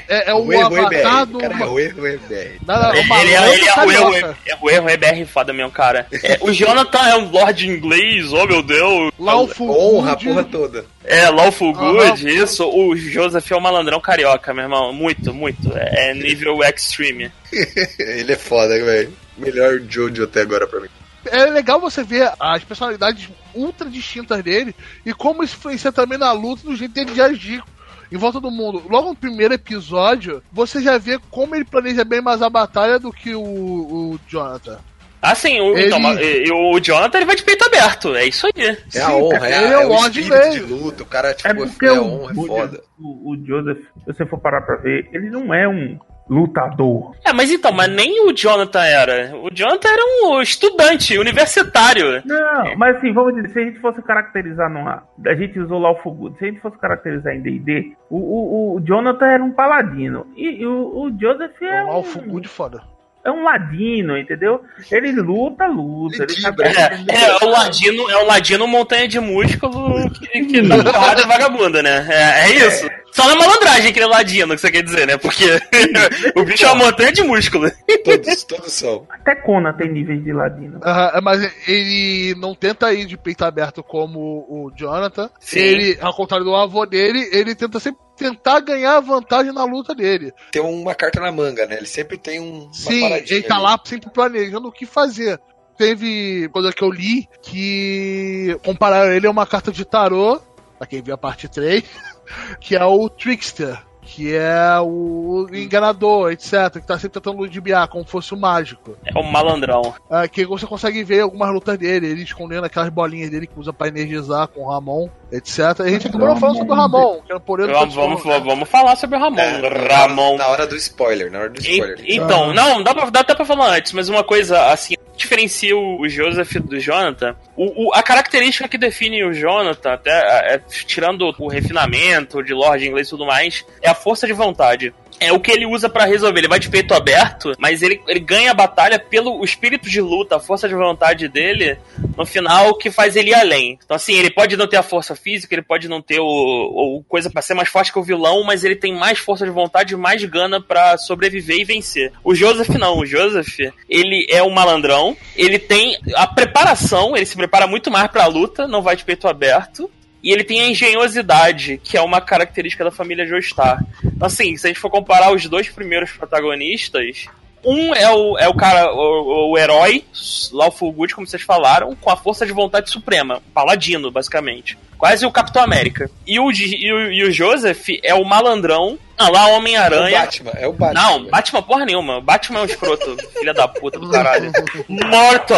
é, é o O erro avatar do. Cara, é o erro EBR. Ele, é, ele é o erro, carioca. é o erro EBR foda mesmo, cara. É, o Jonathan é um lord inglês, oh meu Deus. Lawful Honra a porra toda. É, Lawful. Good, isso. O Joseph é o malandrão carioca, meu irmão. Muito, muito. É nível extreme. Ele é foda, velho. Melhor Jojo até agora pra mim. É legal você ver as personalidades ultra distintas dele e como isso influencia também na luta no jeito dele de agir em volta do mundo. Logo no primeiro episódio, você já vê como ele planeja bem mais a batalha do que o, o Jonathan. Ah, sim, o, Ele- então, o Jonathan ele vai de peito aberto. É isso aí. É Sim, a honra, cara, é, ele é é o o espírito inglês. de luta. O cara, tipo, É é, porque é o, honra, é o, foda. o, o Joseph, se você for parar pra ver, ele não é um lutador. É, mas então, mas nem o Jonathan era. O Jonathan era um estudante, universitário. Não, mas assim, vamos dizer, se a gente fosse caracterizar numa. A gente usou lá o Fogudo. Se a gente fosse caracterizar em DD, o, o, o Jonathan era um paladino. E, e o, o Joseph é É um Lawful Good foda. É um ladino, entendeu? Ele luta, luta. Ele sabe Lidibra. É, é o Ladino, é o Ladino montanha de músculo que, que dá porrada vagabunda, né? É, é isso. Só na malandragem que ele é Ladino, que você quer dizer, né? Porque o bicho é uma montanha de músculo. Todos, todos são. Até Conan tem níveis de ladino. Aham, mas ele não tenta ir de peito aberto como o Jonathan. Sim. Ele, ao contrário do avô dele, ele tenta sempre tentar ganhar vantagem na luta dele. Tem uma carta na manga, né? Ele sempre tem um. Sim, ele tá ali. lá sempre planejando o que fazer. Teve coisa que eu li que compararam ele a uma carta de tarô, pra quem viu a parte 3, que é o Trickster, que é o enganador, etc, que tá sempre tentando ludibriar, como fosse o mágico. É o malandrão. Ah, que você consegue ver algumas lutas dele, ele escondendo aquelas bolinhas dele que usa pra energizar com o Ramon, etc. E a gente acabou não falando sobre o Ramon, que era por ele Vamos, vamos, vamos falar sobre o Ramon. É, Ramon. Na hora do spoiler, na hora do E- spoiler. então, não, dá, pra, dá até pra falar antes, mas uma coisa assim, diferencia o, Joseph do Jonathan. O, o- a característica que define o Jonathan, até é, tirando o refinamento de Lorde inglês e tudo mais, é a força de vontade. É o que ele usa pra resolver. Ele vai de peito aberto, mas ele, ele ganha a batalha pelo espírito de luta, a força de vontade dele, no final, que faz ele ir além. Então, assim, ele pode não ter a força física, ele pode não ter o, o coisa pra ser mais forte que o vilão, mas ele tem mais força de vontade, mais gana pra sobreviver e vencer. O Joseph não. O Joseph, ele é um malandrão, ele tem a preparação, ele se prepara muito mais pra luta, não vai de peito aberto. E ele tem a engenhosidade, que é uma característica da família Joestar. Então, assim, se a gente for comparar os dois primeiros protagonistas, um é o, é o cara, o, o herói, Lawful Good, como vocês falaram, com a força de vontade suprema. Paladino, basicamente. Quase o Capitão América. E o, e o, e o Joseph é o malandrão Ah, lá É o Homem-Aranha. Batman, é o Batman. Não. Batman porra nenhuma. Batman é um escroto, filha da puta do caralho. Morto!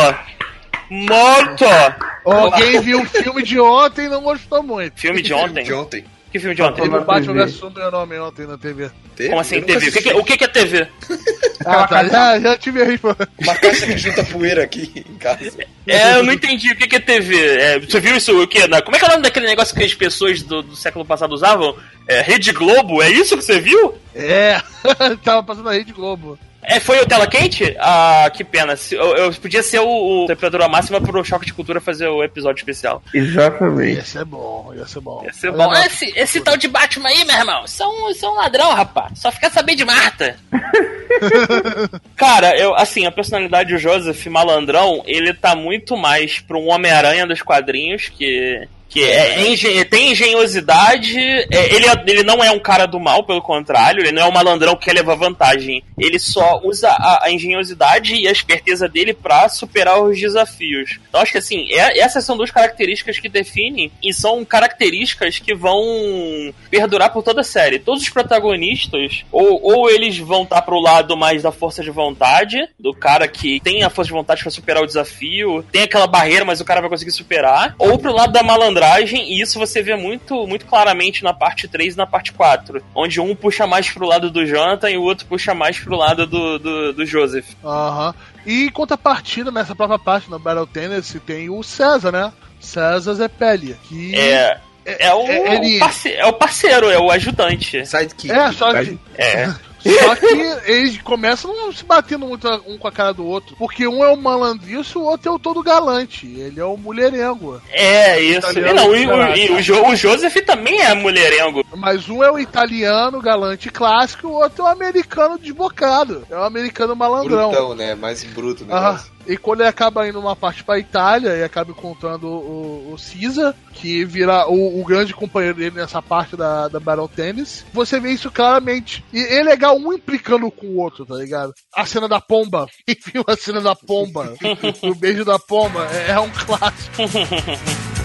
Morto! Alguém viu o filme de ontem e não gostou muito. Filme de ontem? De ontem. Que filme de ontem? Teve o na Batman TV. vs Super-Homem ontem na TV. Teve? Como assim TV? O que, que- o que que é TV? Ah, tá. Já, já tive a resposta. Uma caixa que junta poeira aqui em casa. É, eu não entendi o que que é TV. É, você viu isso o quê? Na- como é que é o nome daquele negócio que as pessoas do, do século passado usavam? É, Rede Globo? É isso que você viu? É, tava passando na Rede Globo. É, foi o Tela Quente? Ah, que pena. Se- Eu, eu podia ser o, o temperatura máxima pro Choque de Cultura fazer o episódio especial. Exatamente. Ia ser bom, ia ser bom. Ia ser bom. Esse, esse tal de Batman aí, meu irmão, isso é um, isso é um ladrão, rapaz. Só fica sabendo de Marta. Cara, eu, assim, a personalidade do Joseph Malandrão, ele tá muito mais pra um Homem-Aranha dos quadrinhos, que. Que é, tem engenhosidade, é, ele, é- ele não é um cara do mal, pelo contrário, ele não é um malandrão que quer levar vantagem. Ele só usa a, a engenhosidade e a esperteza dele pra superar os desafios. Então acho que assim, é- essas são duas características que definem e são características que vão perdurar por toda a série. Todos os protagonistas, ou, ou eles vão estar pro lado mais da força de vontade, do cara que tem a força de vontade pra superar o desafio, tem aquela barreira, mas o cara vai conseguir superar, ou pro lado da malandragem, e isso você vê muito, muito claramente na parte 3 e na parte 4, onde um puxa mais pro lado do Jonathan e o outro puxa mais pro lado do, do, do Joseph. Aham. E em contrapartida, nessa própria parte, no Battle Tennis, tem o César, né? César Zepelli. Que É. É o, É, ele- parce- é o parceiro, é o ajudante. Sidekick. É, só que, É. só que eles começam se batendo muito um com a cara do outro. Porque um é o malandriço, o outro é o todo galante. Ele é o mulherengo. É, isso. E não, e, o- e o, Jo- o Joseph também é mulherengo. Mas um é o italiano galante clássico, o outro é o americano desbocado. É o americano malandrão. Brutão, né? Mais bruto o Aham. E quando ele acaba indo numa parte pra Itália e acaba encontrando o, o Caesar, que vira o, o grande companheiro dele nessa parte da, da Battle Tennis, você vê isso claramente. E é legal um implicando com o outro, tá ligado? A cena da pomba. Viu a cena da pomba? o beijo da pomba é, é um clássico.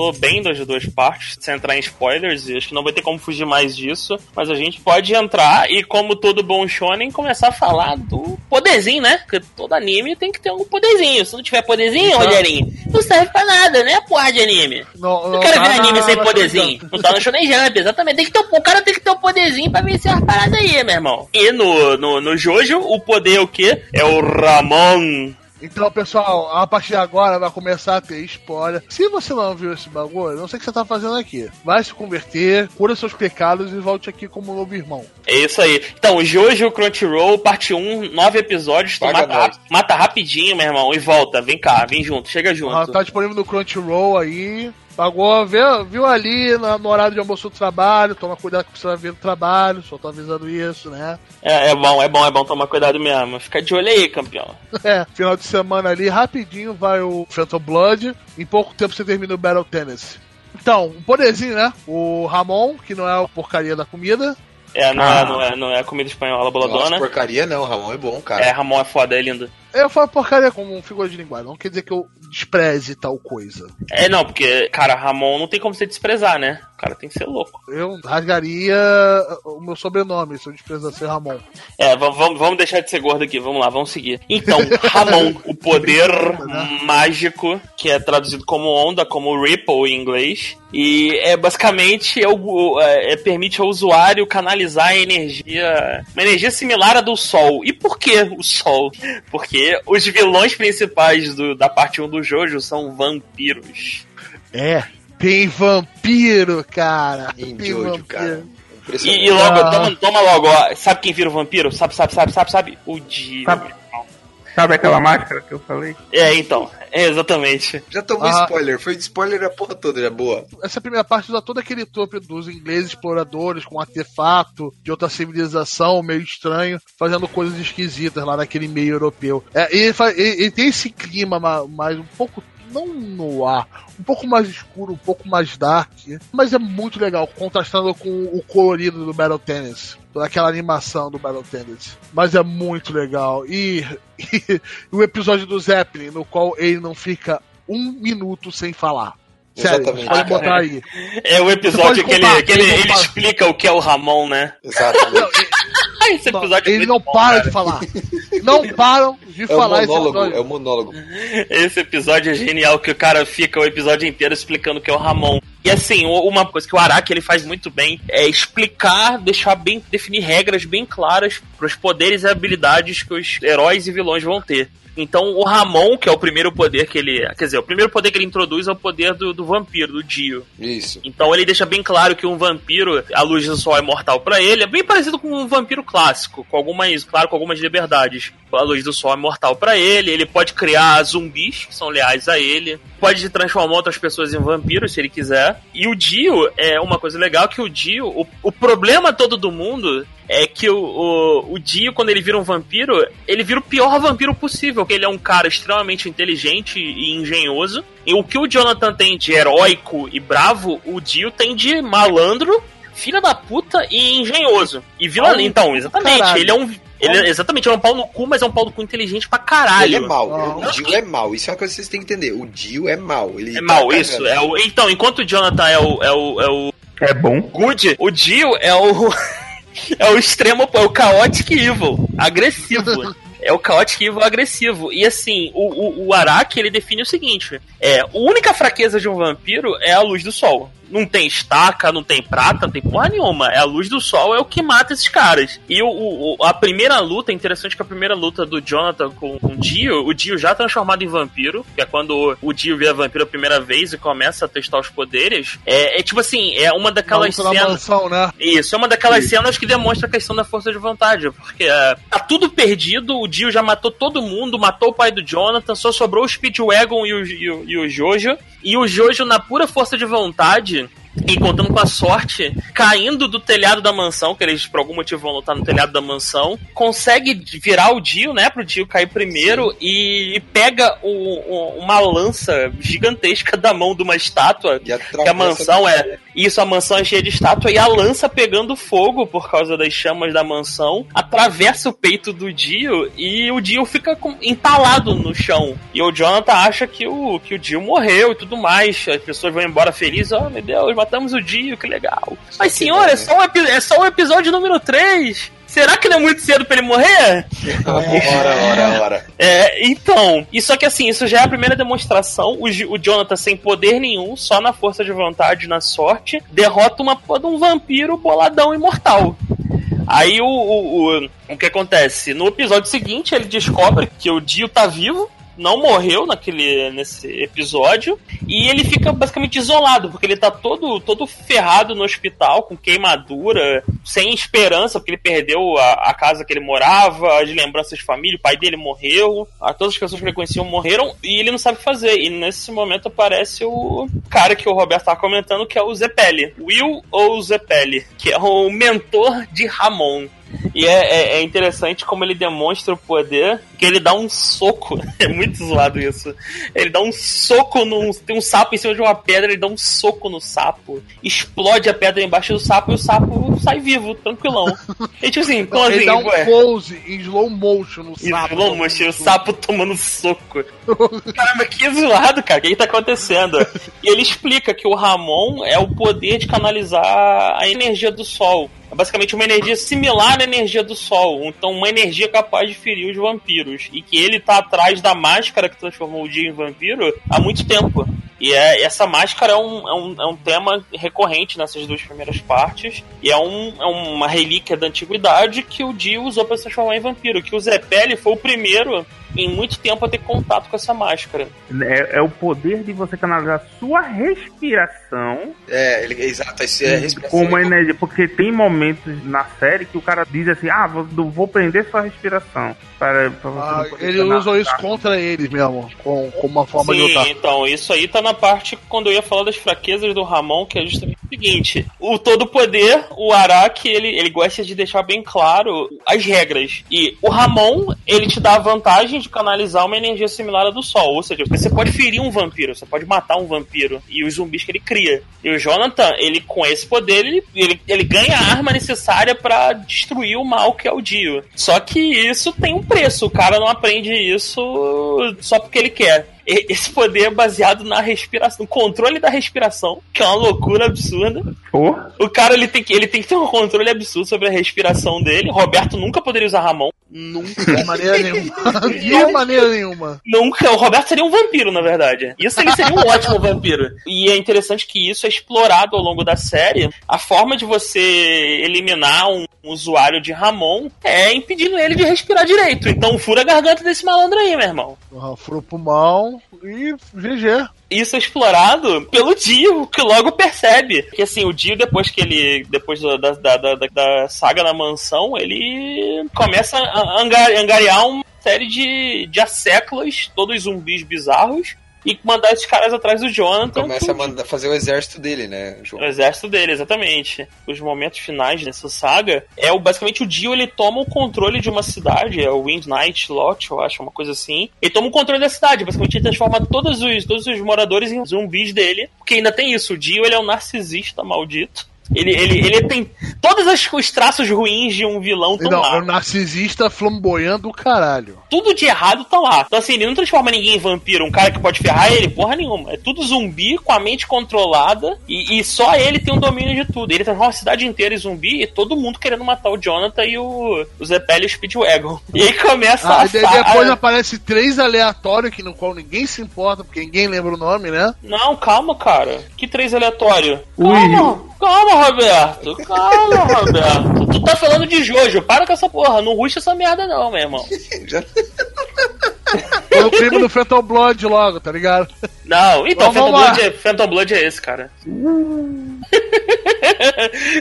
falou bem das duas partes, sem entrar em spoilers, e acho que não vai ter como fugir mais disso. Mas a gente pode entrar e, como todo bom shonen, começar a falar do poderzinho, né? Porque todo anime tem que ter um poderzinho. Se não tiver poderzinho. Rogerinho, não serve pra nada, né, porra de anime? Não, Não quero tá ver anime na- sem na poderzinho. Shonen Não tá no Shonen Jump, exatamente. Tem que ter, um- o cara tem que ter um poderzinho pra vencer as paradas aí, meu irmão. E no, no, no Jojo, o poder é o quê? É o Ramon. Então, pessoal, a partir de agora vai começar a ter spoiler. Se você não viu esse bagulho, não sei o que você tá fazendo aqui. Vai se converter, cura seus pecados e volte aqui como novo irmão. É isso aí. Então, Jojo Crunchyroll, parte 1, nove episódios. Mata, mata rapidinho, meu irmão, e volta. Vem cá, vem junto, chega junto. Ah, Tá disponível no Crunchyroll aí. Pagou, viu, viu ali na- no horário de almoço do trabalho. Toma cuidado que você vai ver no trabalho. Só tô avisando isso, né? É, é bom, é bom, é bom tomar cuidado mesmo. Fica de olho aí, campeão. É, final de semana ali, rapidinho vai o Phantom Blood. Em pouco tempo você termina o Battle Tennis. Então, um poderzinho, né? O Ramon, que não é a porcaria da comida. É, não, Ah. é, não, é, não é comida espanhola Nossa, boladona. porcaria não, Ramon é bom, cara. É, Ramon é foda, é lindo. Eu falo porcaria como figura de linguagem, não quer dizer que eu despreze tal coisa. É, não, porque, cara, Ramon não tem como você desprezar, né? O cara tem que ser louco. Eu rasgaria o meu sobrenome se eu desprezasse Ramon. É, vamos, deixar de ser gordo aqui, vamos lá, vamos seguir. Então, Ramon, o poder mágico, que é traduzido como onda, como Ripple em inglês. E é basicamente é o- é, é- permite ao usuário canalizar a energia. Uma energia similar à do Sol. E por que o Sol? Porque os vilões principais do- da parte 1 do Jojo são vampiros. É, tem vampiro, cara. Em tem Jojo, vampiro. cara. E, e logo, Ah. toma, toma logo, ó. Sabe quem vira o vampiro? Sabe, sabe, sabe, sabe, sabe? O Dio. Sabe. Sabe aquela máscara que eu falei? É, então, é exatamente. Já tomou Ah. spoiler, foi de spoiler a porra toda, já boa. Essa primeira parte usa todo aquele trope dos ingleses exploradores com artefato de outra civilização, meio estranho, fazendo coisas esquisitas lá naquele meio europeu. É, ele, ele- ele tem esse clima ma- mais um pouco. Não no ar, um pouco mais escuro, um pouco mais dark, mas é muito legal, contrastando com o colorido do Battle Tennis, toda aquela animação do Battle Tennis. Mas é muito legal. E, e o episódio do Zeppelin, no qual ele não fica um minuto sem falar. Sério, Exatamente. pode botar aí. É o episódio que, ele, que ele, ele explica o que é o Ramon, né? Exatamente. Esse episódio é ele muito não bom, para cara. de falar. Não param de É o falar esse monólogo, episódio. é o monólogo. Esse episódio é genial, que o cara fica o episódio inteiro explicando o que é o Ramon. E assim, uma coisa que o Araki ele faz muito bem é explicar, deixar bem, definir regras bem claras para os poderes e habilidades que os heróis e vilões vão ter. Então o Ramon, que é o primeiro poder que ele. Quer dizer, o primeiro poder que ele introduz é o poder do, do vampiro, do Dio. Isso. Então ele deixa bem claro que um vampiro, a luz do sol é mortal pra ele, é bem parecido com um vampiro clássico, com algumas, claro, com algumas liberdades. A luz do sol é mortal pra ele, ele pode criar zumbis que são leais a ele, pode transformar outras pessoas em vampiros se ele quiser. E o Dio é uma coisa legal que o Dio, o, o problema todo do mundo é que o, o, o Dio, quando ele vira um vampiro, ele vira o pior vampiro possível, porque ele é um cara extremamente inteligente e engenhoso. E o que o Jonathan tem de heróico e bravo, o Dio tem de malandro, filha da puta e engenhoso. E vilão. Então, exatamente. caralho. Ele é um. Ele é, exatamente, ele é um pau no cu, mas é um pau no cu inteligente pra caralho. Ele é mau. Ah. O Dio é mau. Isso é uma coisa que vocês têm que entender. O Dio é mau. Ele É tá mal, isso. É o, então, enquanto o Jonathan é o, é o, é o É bom. Good, o Dio é o. é o extremo, é o Chaotic Evil, agressivo. É o Chaotic Evil agressivo. E assim, o, o, o Araki ele define o seguinte: é, a única fraqueza de um vampiro é a luz do sol. Não tem estaca, não tem prata, não tem porra nenhuma. É a luz do sol é o que mata esses caras. E o, o- a primeira luta, é interessante que a primeira luta do Jonathan com, com o Dio, o Dio já transformado em vampiro, que é quando o Dio vira vampiro a primeira vez e começa a testar os poderes. É, é tipo assim, é uma daquelas Na luta da cenas. mansão, né? Isso, é uma daquelas cenas que demonstra a questão da força de vontade, porque é, tá tudo perdido, o Dio já matou todo mundo, matou o pai do Jonathan, só sobrou o Speedwagon e o, e o, e o Jojo, e o Jojo, na pura força de vontade, e contando com a sorte, caindo do telhado da mansão, que eles por algum motivo vão lutar no telhado da mansão, consegue virar o Dio, né, pro Dio cair primeiro, e, e pega o- o- uma lança gigantesca da mão de uma estátua, E que a mansão é. Isso, a mansão é cheia de estátua e a lança pegando fogo por causa das chamas da mansão atravessa o peito do Dio e o Dio fica com- entalado no chão. E o Jonathan acha que o, que o Dio morreu e tudo mais. As pessoas vão embora felizes. Oh, meu Deus, matamos o Dio, que legal. Mas, que senhor, não, é só, o epi- é só o episódio número 3. Será que não é muito cedo pra ele morrer? Ora, ora, ora. É, então, e só que assim, isso já é a primeira demonstração. O, o Jonathan, sem poder nenhum, só na força de vontade, na sorte, derrota uma porra de um vampiro boladão imortal. Aí o, o, o, o que acontece? No episódio seguinte, ele descobre que o Dio tá vivo, não morreu naquele nesse episódio, e ele fica basicamente isolado, porque ele tá todo, todo ferrado no hospital, com queimadura, sem esperança, porque ele perdeu a, a casa que ele morava, as lembranças de família, o pai dele morreu, a, todas as pessoas que ele conhecia morreram, e ele não sabe fazer. E nesse momento aparece o cara que o Roberto tava comentando, que é o Zepelli. Will ou Zepelli, que é o mentor de Ramon. E é, é- é interessante como ele demonstra o poder, que ele dá um soco. É muito zoado isso. Ele dá um soco num. Tem um sapo em cima de uma pedra, ele dá um soco no sapo. Explode a pedra embaixo do sapo e o sapo sai vivo, tranquilão. E tipo assim, como ele assim? dá um ué? pose em slow motion no sapo. slow motion, o sapo tomando soco. Caramba, que zoado, cara. O que, que tá acontecendo? E ele explica que o Ramon é o poder de canalizar a energia do sol. É basicamente uma energia similar à energia do sol. Então, uma energia capaz de ferir os vampiros. E que ele tá atrás da máscara que transformou o dia em vampiro há muito tempo. E é, essa máscara é um, é, um, é um tema recorrente nessas duas primeiras partes. E é, um, é uma relíquia da antiguidade que o Dio usou para se transformar em vampiro. Que o Zepelli foi o primeiro em muito tempo a ter contato com essa máscara. É, é o poder de você canalizar sua respiração É, ele, exato, esse é a respiração. como energia. Porque tem momentos na série que o cara diz assim: ah, vou, vou prender sua respiração. Para, para você Ah, não poder ele canalizar. usou isso contra eles mesmo, com, com uma forma de Sim, lutar. então, isso aí tá na parte quando eu ia falar das fraquezas do Ramon, que é justamente o seguinte: o todo poder, o Araki, ele, ele gosta de deixar bem claro as regras. E o Ramon, ele te dá a vantagem de canalizar uma energia similar à do Sol. Ou seja, você pode ferir um vampiro, você pode matar um vampiro e os zumbis que ele cria. E o Jonathan, ele com esse poder, ele, ele, ele ganha a arma necessária pra destruir o mal que é o Dio. Só que isso tem um preço, o cara não aprende isso só porque ele quer. Esse poder é baseado na respiração, no controle da respiração, que é uma loucura absurda. Pô, O cara ele tem, que, ele tem que ter um controle absurdo sobre a respiração dele. Roberto nunca poderia usar Ramon. Nunca. De maneira nenhuma. De maneira nenhuma. Nunca. O Roberto seria um vampiro, na verdade. Isso ele seria um ótimo vampiro. E é interessante que isso é explorado ao longo da série. A forma de você eliminar um usuário de Ramon é impedindo ele de respirar direito. Então fura a garganta desse malandro aí, meu irmão. Ah, Fura o pulmão e GG. Isso é explorado pelo Dio, que logo percebe que assim, o Dio, depois que ele. Depois da, da, da, da- saga na mansão, ele começa a angar- angariar uma série de, de asseclas, todos zumbis bizarros, e mandar esses caras atrás do Jonathan. Começa a mandar, fazer o exército dele, né, João? O exército dele, exatamente. Os momentos finais dessa saga é o, basicamente o Dio ele toma o controle de uma cidade, é o Wind Knight Lot, eu acho, uma coisa assim. Ele toma o controle da cidade, basicamente ele transforma todos os, todos os moradores em zumbis dele. Porque ainda tem isso, o Dio ele é um narcisista maldito. Ele, ele, ele tem todos as- os traços ruins de um vilão tão Não, lá. é um narcisista flamboyando do caralho. Tudo de errado tá lá. Então, assim, ele não transforma ninguém em vampiro, um cara que pode ferrar ele, porra nenhuma. É tudo zumbi com a mente controlada e, e só ele tem um domínio de tudo. Ele transforma a cidade inteira em zumbi e todo mundo querendo matar o Jonathan e o, o Zepelli e o Speedwagon. E aí começa Ah, a, e depois a- aparece três aleatórios que no qual ninguém se importa, porque ninguém lembra o nome, né? Não, calma, cara. Que três aleatório. Ui. Calma, Roberto. Calma, Roberto. Tu tá falando de Jojo. Para com essa porra. Não ruxa essa merda, não, meu irmão. Já- Foi o crime do Phantom Blood logo, tá ligado? Não, então, Phantom. Blood, é, Phantom Blood é esse, cara.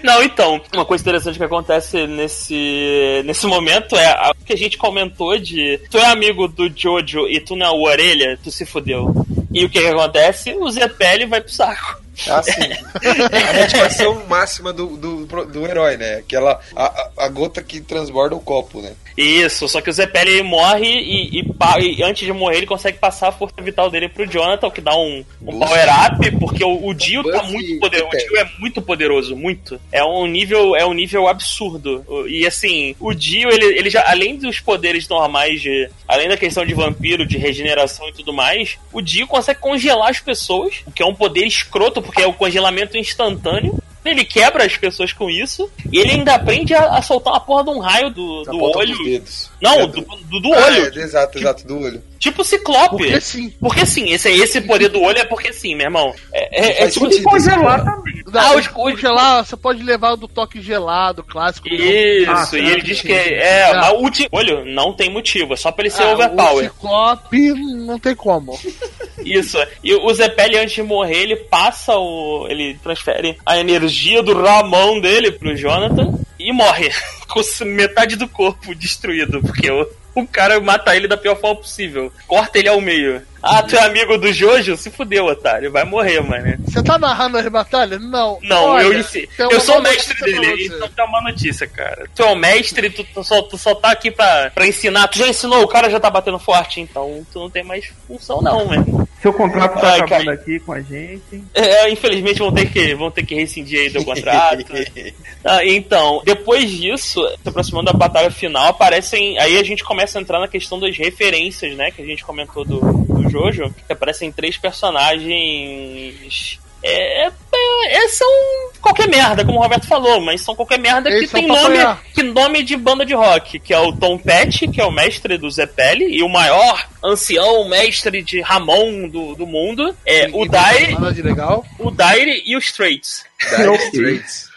Não, então, uma coisa interessante que acontece nesse, nesse momento é o que a gente comentou de tu é amigo do Jojo e tu não é o Orelha, tu se fudeu. E o que, que acontece? O Zepelli vai pro saco. Ah, sim. A motivação máxima do, do, do herói, né? Aquela. A, a- gota que transborda o copo, né? Isso, só que o Zepelli ele morre e, e e antes de morrer ele consegue passar a força vital dele pro Jonathan, que dá um, um Buff. power-up, porque o, o Dio tá muito poderoso. O. Dio é muito poderoso, muito. É um nível, é um nível absurdo. E assim, o Dio, ele, ele já, além dos poderes normais de. Além da questão de vampiro, de regeneração e tudo mais, o Dio consegue congelar as pessoas, o que é um poder escroto, porque é o congelamento instantâneo. Ele quebra as pessoas com isso. E ele ainda aprende a, a soltar uma porra de um raio do, do olho. dos dedos. Não, É, do, do, do Ah, olho. é, exato, exato, do olho. Tipo ciclope. Porque sim. Porque sim, esse, esse poder do olho é porque sim, meu irmão. É, é, é tipo. sentido. congelar também. Ah, os- o gelar, você pode levar do toque gelado, clássico. Isso, Ah, e tá. ele diz que é. Ah. Mas o último olho não tem motivo, é só pra ele ser Ah, O overpower. Ciclope não tem como. Isso. E o Zepelli, antes de morrer, ele passa o. Ele transfere a energia do Ramon dele pro Jonathan e morre. Com metade do corpo destruído, porque o, o cara mata ele da pior forma possível. Corta ele ao meio. Ah, tu é amigo do Jojo? Se fudeu, otário. Vai morrer, mano. Você tá narrando as batalhas? Não. Não, Olha, eu ensinei. tem Eu sou o mestre dele, então tem uma notícia, cara. Tu é o mestre, tu, tu só, tu só tá aqui pra, pra ensinar. Tu já ensinou, o cara já tá batendo forte, então tu não tem mais função, não, mano. Seu contrato tá Ai, acabando cara. aqui com a gente. É, infelizmente vão ter que, vão ter que rescindir aí do contrato. Ah, então, depois disso, se aproximando da batalha final, aparecem. Aí a gente começa a entrar na questão das referências, né? Que a gente comentou do, do Jojo. Que aparecem três personagens. É, é- é- são qualquer merda, como o Roberto falou, mas são qualquer merda que Eles são tem nome, apanhar. que nome de banda de rock, que é o Tom Petty, que é o mestre do Zepelli, e o maior ancião mestre de Ramon do, do mundo, é o Dire, o Dire e os Straits. Dire Straits.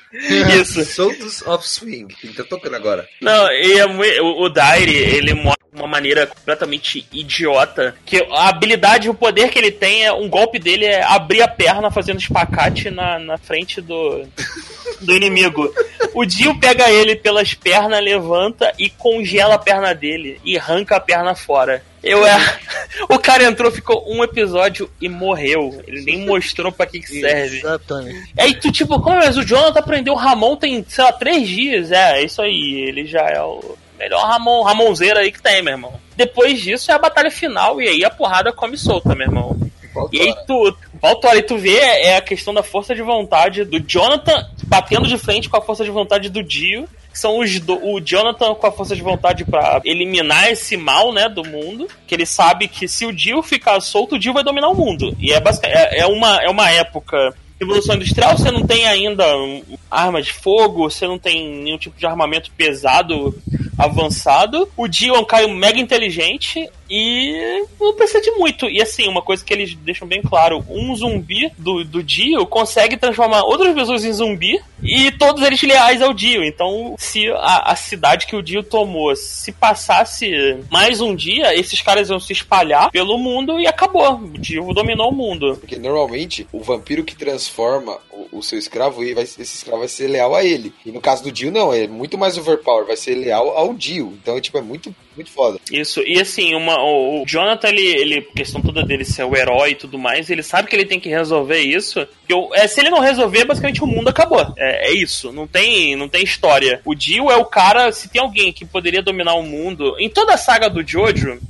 Isso. Souls of Swing. Quem tá tocando agora? Não, e é o, o Dire, ele mo- uma maneira completamente idiota. Que a habilidade, o poder que ele tem é um golpe dele é abrir a perna fazendo espacate na, na frente do, do inimigo. O Dio pega ele pelas pernas, levanta e congela a perna dele e arranca a perna fora. Eu é. O cara entrou, ficou um episódio e morreu. Ele nem mostrou pra que, que serve. Exatamente. Aí tu, tipo, como mas o Jonathan aprendeu o Ramon tem, sei lá, três dias. É, é isso aí. Ele já é o melhor Ramon, Ramonzeiro aí que tem, meu irmão. Depois disso é a batalha final e aí a porrada come solta, meu irmão. E aí tu, Valtora, e tu vê é a questão da força de vontade do Jonathan batendo de frente com a força de vontade do Dio. Que são os do, o Jonathan com a força de vontade pra eliminar esse mal, né, do mundo. Que ele sabe que se o Dio ficar solto, o Dio vai dominar o mundo. E é, é, é uma, é uma época Revolução Industrial, você não tem ainda arma de fogo, você não tem nenhum tipo de armamento pesado avançado. O Dio é um mega inteligente e não precisa de muito. E assim, uma coisa que eles deixam bem claro: um zumbi do, do Dio consegue transformar outras pessoas em zumbi e todos eles leais ao Dio. Então, se a, a cidade que o Dio tomou se passasse mais um dia, esses caras iam se espalhar pelo mundo e acabou. O Dio dominou o mundo. Porque normalmente o vampiro que transforma o, o seu escravo, ele vai, esse escravo vai ser leal a ele. E no caso do Dio, não, é muito mais overpower, vai ser leal ao Dio. Então, tipo, é muito, muito foda. Isso, e assim, uma, o Jonathan, ele, ele, questão toda dele ser o herói e tudo mais, ele sabe que ele tem que resolver isso. Eu, é, se ele não resolver, basicamente o mundo acabou. É, é isso, não tem, não tem história. O Dio é o cara, se tem alguém que poderia dominar o mundo, em toda a saga do Jojo,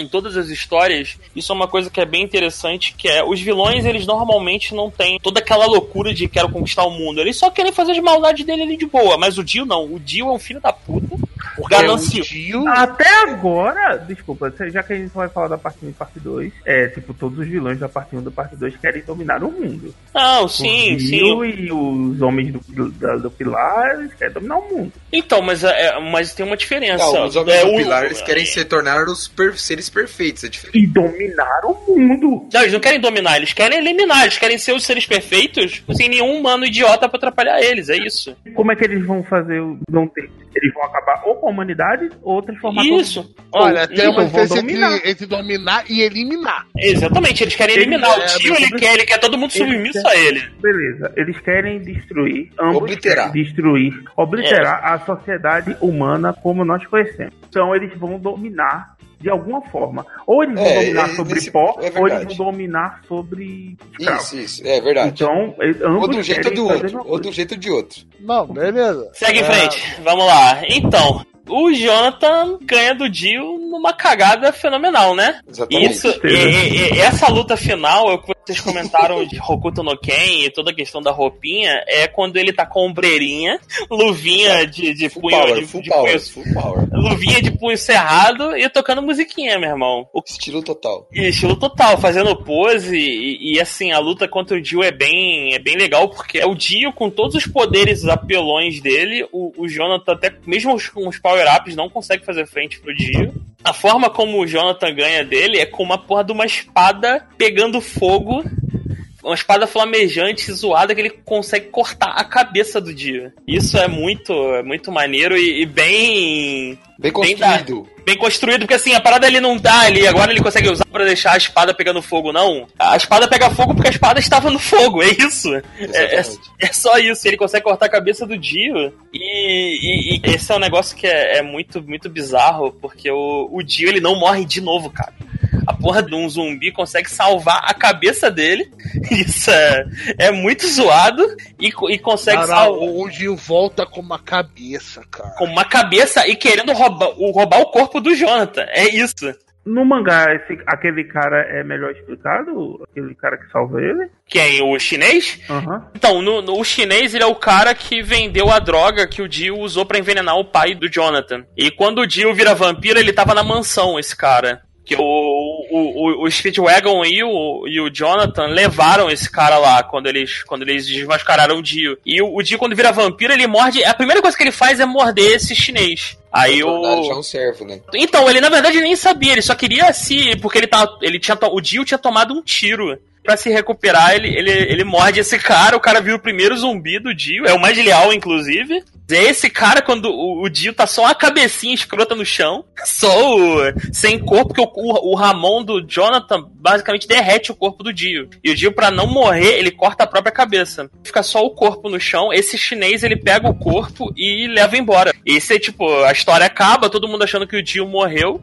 em todas as histórias, isso é uma coisa que é bem interessante, que é os vilões, eles normalmente não têm toda aquela loucura de quero conquistar o mundo. Eles só querem fazer as maldades dele ali de boa. Mas o Dio não. O Dio é um filho da puta. Porque o Ganancioso. Dio. Até agora, desculpa, já que a gente vai falar da parte 1 e parte 2, é tipo, todos os vilões da parte 1 e da parte 2 querem dominar o mundo. Não, sim, o sim. E os homens do, do, da- do Pilar, eles querem dominar o mundo. Então, mas, é, mas tem uma diferença. Não, os homens É, do pilar, eles querem se tornar os per- seres perfeitos, é. E dominar o mundo. Não, eles não querem dominar, eles querem eliminar, eles querem ser os seres perfeitos sem nenhum humano idiota pra atrapalhar eles, é isso. Como é que eles vão fazer o não ter? Eles vão acabar ou com humanidade ou transformar todo Isso. Olha, tem então uma diferença dominar. entre, entre dominar e eliminar. Exatamente, eles querem eliminar. é, o tio, ele quer, ele quer todo mundo submisso a ele. Beleza, eles querem destruir, ambos Obliterar. querem destruir, obliterar a sociedade humana como nós conhecemos. Então eles vão dominar de alguma forma. Ou eles vão É, dominar é, sobre pó, é ou eles vão dominar sobre escravos. Isso, isso, é verdade. Então, eles- ambos ou de um jeito do outro. Ou um jeito de outro. Não, beleza. Segue em É, frente, vamos lá. Então, o Jonathan ganha do Dio numa cagada fenomenal, né? Exatamente. Isso, e, e- e essa luta final, é que vocês comentaram de Hokuto no Ken e toda a questão da roupinha, é quando ele tá com ombreirinha, luvinha de, de punho, power, de, full de power, punho- full power. luvinha de punho cerrado e tocando musiquinha, meu irmão. O Estilo total. e estilo total, fazendo pose e, e, assim, a luta contra o Dio é bem, é bem legal, porque é o Dio com todos os poderes apelões dele, o, o Jonathan até, mesmo com os power-ups, não consegue fazer frente pro Dio. A forma como o Jonathan ganha dele é com uma porra de uma espada pegando fogo, uma espada flamejante, zoada, que ele consegue cortar a cabeça do Dio. Isso é muito, é muito maneiro e, e bem Bem Bem construído. bem construído, porque assim, a parada ele não tá ali, agora ele consegue usar pra deixar a espada pegando fogo, não. A espada pega fogo porque a espada estava no fogo, é isso. É, é- é só isso, ele consegue cortar a cabeça do Dio. E, e- e esse é um negócio que é, é muito, muito bizarro, porque o, o Dio ele não morre de novo, cara. A porra de um zumbi consegue salvar a cabeça dele. Isso é, é muito zoado. E, e consegue Cara, salvar o Dio volta com uma cabeça, cara. com uma cabeça e querendo roubar, o- roubar o corpo do Jonathan. É isso. No mangá, esse- aquele cara é melhor explicado? Aquele cara que salva ele? Quem? O chinês? Aham. Então, no, no- o chinês ele é o cara que vendeu a droga que o Dio usou pra envenenar o pai do Jonathan. E quando o Dio vira vampiro, ele tava na mansão, esse cara. Que o, o, o, o Speedwagon e o, e o Jonathan levaram esse cara lá quando eles, quando eles desmascararam o Dio. E o, o Dio, quando vira vampiro, ele morde. A primeira coisa que ele faz é morder esse chinês. Aí o. Já um servo, né? Então, ele na verdade nem sabia, ele só queria se. Porque ele tá. Ele tinha. O Dio tinha tomado um tiro. Pra se recuperar, ele, ele, ele morde esse cara, o cara vira o primeiro zumbi do Dio, é o mais leal, inclusive. Esse cara, quando o, o Dio tá só uma cabecinha escrota no chão, só o, sem corpo, porque o, o, o Ramon do Jonathan basicamente derrete o corpo do Dio. E o Dio, pra não morrer, ele corta a própria cabeça. Fica só o corpo no chão. Esse chinês, ele pega o corpo e leva embora. Esse é tipo, a história acaba, todo mundo achando que o Dio morreu.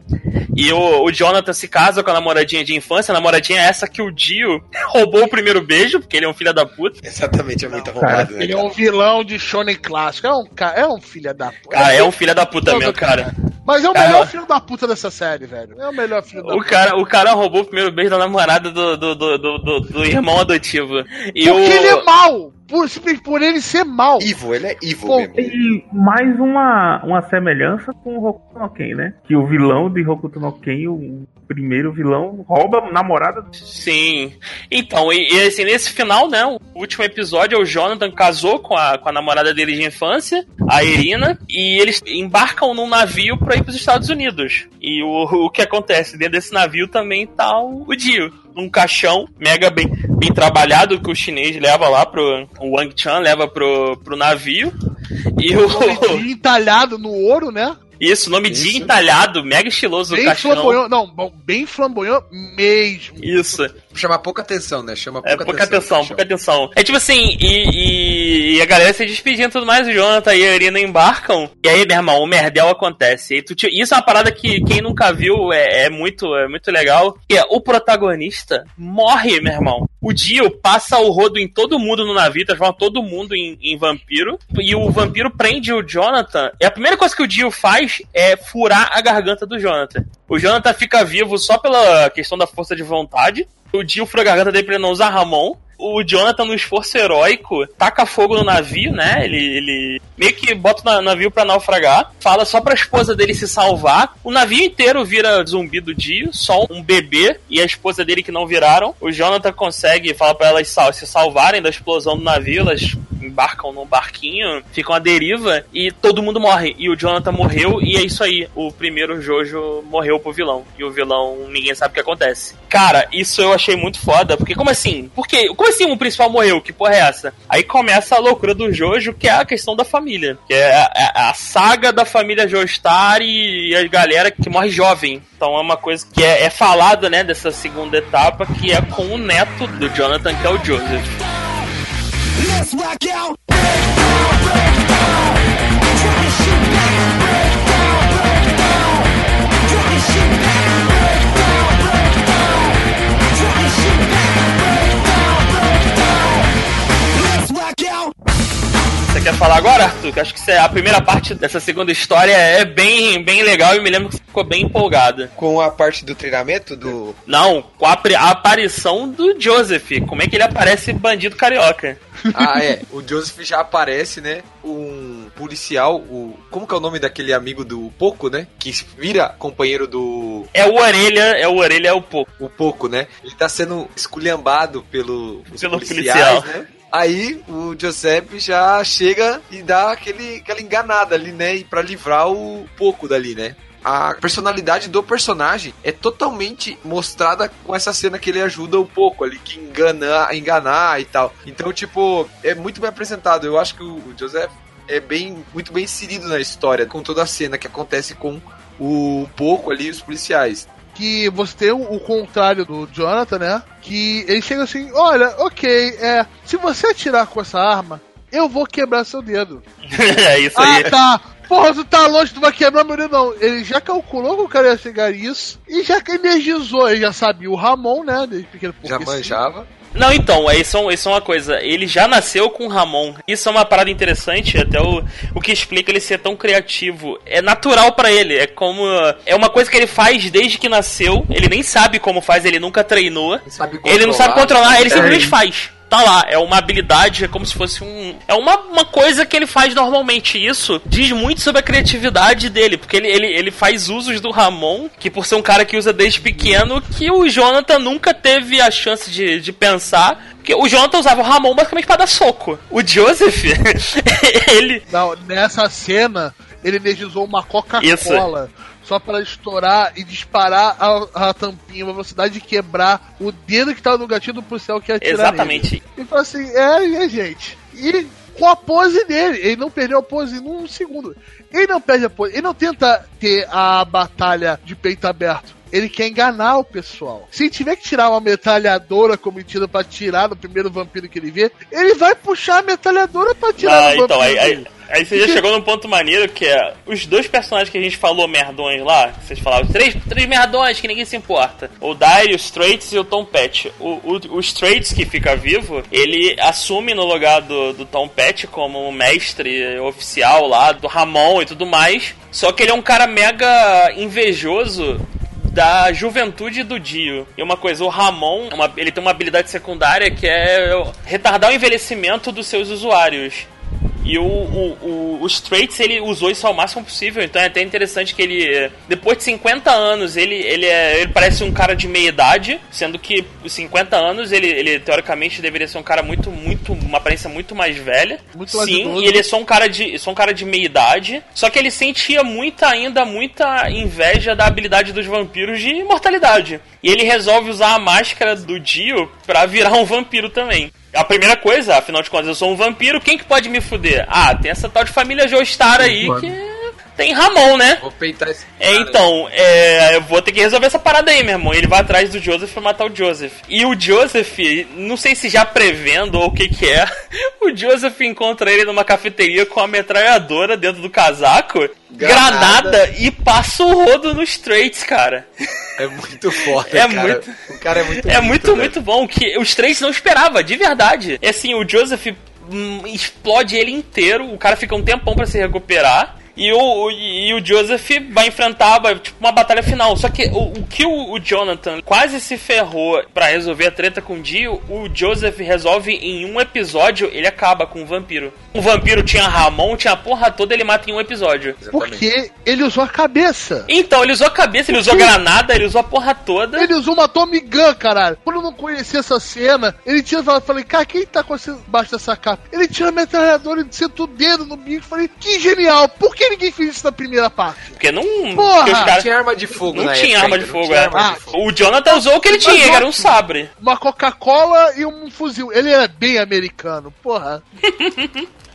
E o, o Jonathan se casa com a namoradinha de infância. A namoradinha é essa que o Dio roubou o primeiro beijo, porque ele é um filho da puta. Exatamente, é muito arrombado, né? Ele é um vilão de Shonen clássico. É um, ca- é um filho da puta. Cara, é um filho da puta mesmo, cara. Mas é o Cara- melhor filho da puta dessa série, velho. É o melhor filho da O puta. cara, o cara roubou o primeiro beijo da namorada do, do, do, do, do- do irmão adotivo. E Porque o... ele é mal. Por, por ele ser mal. Evil, ele é Pô, mesmo. Tem mais uma, uma semelhança com o Hokuto no Ken, né? Que o vilão de Hokuto no Ken, o primeiro vilão, rouba a namorada do Sim. Então, e, e, assim, nesse final, né, o último episódio, o Jonathan casou com a, com a namorada dele de infância, a Irina, e eles embarcam num navio pra ir pros Estados Unidos. E o, o que acontece? Dentro desse navio também tá o, o Dio. Num caixão mega bem, bem trabalhado que o chinês leva lá pro. O Wang Chan leva pro, pro navio. E o. Nome entalhado no ouro, né? Isso, nome Isso. Dia entalhado, mega estiloso do Bem caixão. flamboyant. Não, bom, bem flamboyant mesmo. Isso. Chama pouca atenção, né? Chama É, pouca, pouca atenção, atenção. pouca atenção. É tipo assim, e, e- e a galera se despedindo e tudo mais, o Jonathan e a Irina embarcam. E aí, meu irmão, o merdel acontece. E tu isso é uma parada que quem nunca viu é, é muito, é muito legal. Que é, o protagonista morre, meu irmão. O Dio passa o rodo em todo mundo no navio, transforma todo mundo em, em vampiro. E o vampiro prende o Jonathan. E a primeira coisa que o Dio faz é furar a garganta do Jonathan. O Jonathan fica vivo só pela questão da força de vontade. O Dio fura a garganta dele pra ele não usar Ramon. O Jonathan, no esforço heróico, taca fogo no navio, né? Ele, ele meio que bota o na- navio pra naufragar. Fala só pra esposa dele se salvar. O navio inteiro vira zumbi do Dio. Só um bebê e a esposa dele que não viraram. O Jonathan consegue falar pra elas se salvarem da explosão do navio. Elas embarcam num barquinho, ficam à deriva e todo mundo morre. E o Jonathan morreu e é isso aí. O primeiro Jojo morreu pro vilão. E o vilão, ninguém sabe o que acontece. Cara, isso eu achei muito foda. Porque como assim? Porque, como assim o principal morreu? Que porra é essa? Aí começa a loucura do Jojo, que é a questão da família. Que é a, a- a saga da família Joestar e a galera que morre jovem. Então é uma coisa que é, é falada, né, dessa segunda etapa, que é com o neto do Jonathan, que é o Joseph. Let's rock out. Você quer falar agora, Arthur? Que acho que a primeira parte dessa segunda história é bem, bem legal e me lembro que você ficou bem empolgada. Com a parte do treinamento do. Não, com a, a aparição do Joseph. Como é que ele aparece bandido carioca? Ah, é. O Joseph já aparece, né? Um policial, o. Como que é o nome daquele amigo do Poco, né? Que vira companheiro do. É o Orelha, é o Orelha, é o Poco. O Poco, né? Ele tá sendo esculhambado pelo, os Pelo policiais, policial. né? Aí o Giuseppe já chega e dá aquele, aquela enganada ali, né? E pra livrar o Poco dali, né? A personalidade do personagem é totalmente mostrada com essa cena que ele ajuda o Poco ali, que engana, enganar e tal. Então, tipo, é muito bem apresentado. Eu acho que o, Joseph é bem, muito bem inserido na história, com toda a cena que acontece com o Poco ali os policiais. Que você tem o, o contrário do Jonathan, né? Que ele chega assim: olha, ok, é. Se você atirar com essa arma, eu vou quebrar seu dedo. é isso aí. Ah, tá. Porra, tu tá longe, tu vai quebrar meu dedo, não. Ele já calculou que o cara ia chegar isso e já energizou. Ele já sabia o Ramon, né? Desde pequeno. Já sim. Não, então, isso é, isso é uma coisa. Ele já nasceu com o Ramon. Isso é uma parada interessante, até o, o que explica ele ser tão criativo. É natural pra ele. É como. É uma coisa que ele faz desde que nasceu. Ele nem sabe como faz, ele nunca treinou. sabe Ele não sabe controlar, ele É. simplesmente faz. Tá lá, é uma habilidade, é como se fosse um. É uma, uma coisa que ele faz normalmente. Isso diz muito sobre a criatividade dele, porque ele, ele, ele faz usos do Ramon, que por ser um cara que usa desde pequeno, que o Jonathan nunca teve a chance de, de pensar. Porque o Jonathan usava o Ramon basicamente pra dar soco. O Joseph, ele. Não, nessa cena, ele energizou uma Coca-Cola só para estourar e disparar a, a tampinha, uma velocidade de quebrar o dedo que tava no gatilho do policial que ia atirar Exatamente. nele. E falou assim, é, é, gente. E com a pose dele. Ele não perdeu a pose num segundo. Ele não perde a pose. Ele não tenta ter a batalha de peito aberto. Ele quer enganar o pessoal. Se tiver que tirar uma metralhadora cometida pra tirar no primeiro vampiro que ele vê, ele vai puxar a metralhadora pra tirar Ah, no então, vampiro. aí, aí, aí você já chegou num ponto maneiro que é os dois personagens que a gente falou merdões lá, que vocês falaram, três, três merdões que ninguém se importa. O Dire, o Straits e o Tom Petty. O, o, o Straits, que fica vivo, ele assume no lugar do, do Tom Petty como um mestre oficial lá, do Ramon e tudo mais. Só que ele é um cara mega invejoso da juventude do Dio. E uma coisa, o Ramon, uma- ele tem uma habilidade secundária que é retardar o envelhecimento dos seus usuários. E o, o, o, o Straits, ele usou isso ao máximo possível, então é até interessante que ele, depois de 50 anos, ele, ele, é, ele parece um cara de meia idade, sendo que os 50 anos, ele, ele teoricamente deveria ser um cara muito, muito, uma aparência muito mais velha. Muito Sim, e ele é só um cara de, só um cara de meia idade, só que ele sentia muita, ainda muita inveja da habilidade dos vampiros de imortalidade. E ele resolve usar a máscara do Dio pra virar um vampiro também. A primeira coisa, afinal de contas, eu sou um vampiro, quem que pode me fuder? Ah, tem essa tal de família Joestar aí que tem Ramon, né? Vou peitar esse É, cara. então, é, eu vou ter que resolver essa parada aí, meu irmão. Ele vai atrás do Joseph pra matar o Joseph. E o Joseph, não sei se já prevendo ou o que que é, o Joseph encontra ele numa cafeteria com a metralhadora dentro do casaco, Granada. granada, e passa o rodo no Straits, cara. É muito foda, É cara. muito- O cara é muito É muito, velho. muito bom, que os três não esperava, de verdade. É assim, o Joseph hum, explode ele inteiro, o cara fica um tempão pra se recuperar. E o, o- e o Joseph vai enfrentar vai, tipo, uma batalha final. Só que o, o que o, o Jonathan quase se ferrou pra resolver a treta com o Dio, o Joseph resolve em um episódio, ele acaba com o vampiro. O vampiro tinha Ramon, tinha a porra toda, ele mata em um episódio. Exatamente. Porque ele usou a cabeça. Então, ele usou a cabeça, ele usou a granada, ele usou a porra toda. Ele usou uma Tommy Gun, caralho. Quando eu não conhecia essa cena, ele tinha falado, falei, cara, quem tá com esse baixo dessa capa? Ele tinha a metralhadora e sentou o dedo no bico. Falei, que genial. Por que ninguém fez isso na primeira parte? Porque não. Porra! porque caras. tinha arma de fogo Não na tinha época arma de fogo, é. Ah, fogo. O Jonathan usou o que ele tinha, que era um sabre. Uma Coca-Cola e um fuzil. Ele era bem americano, porra.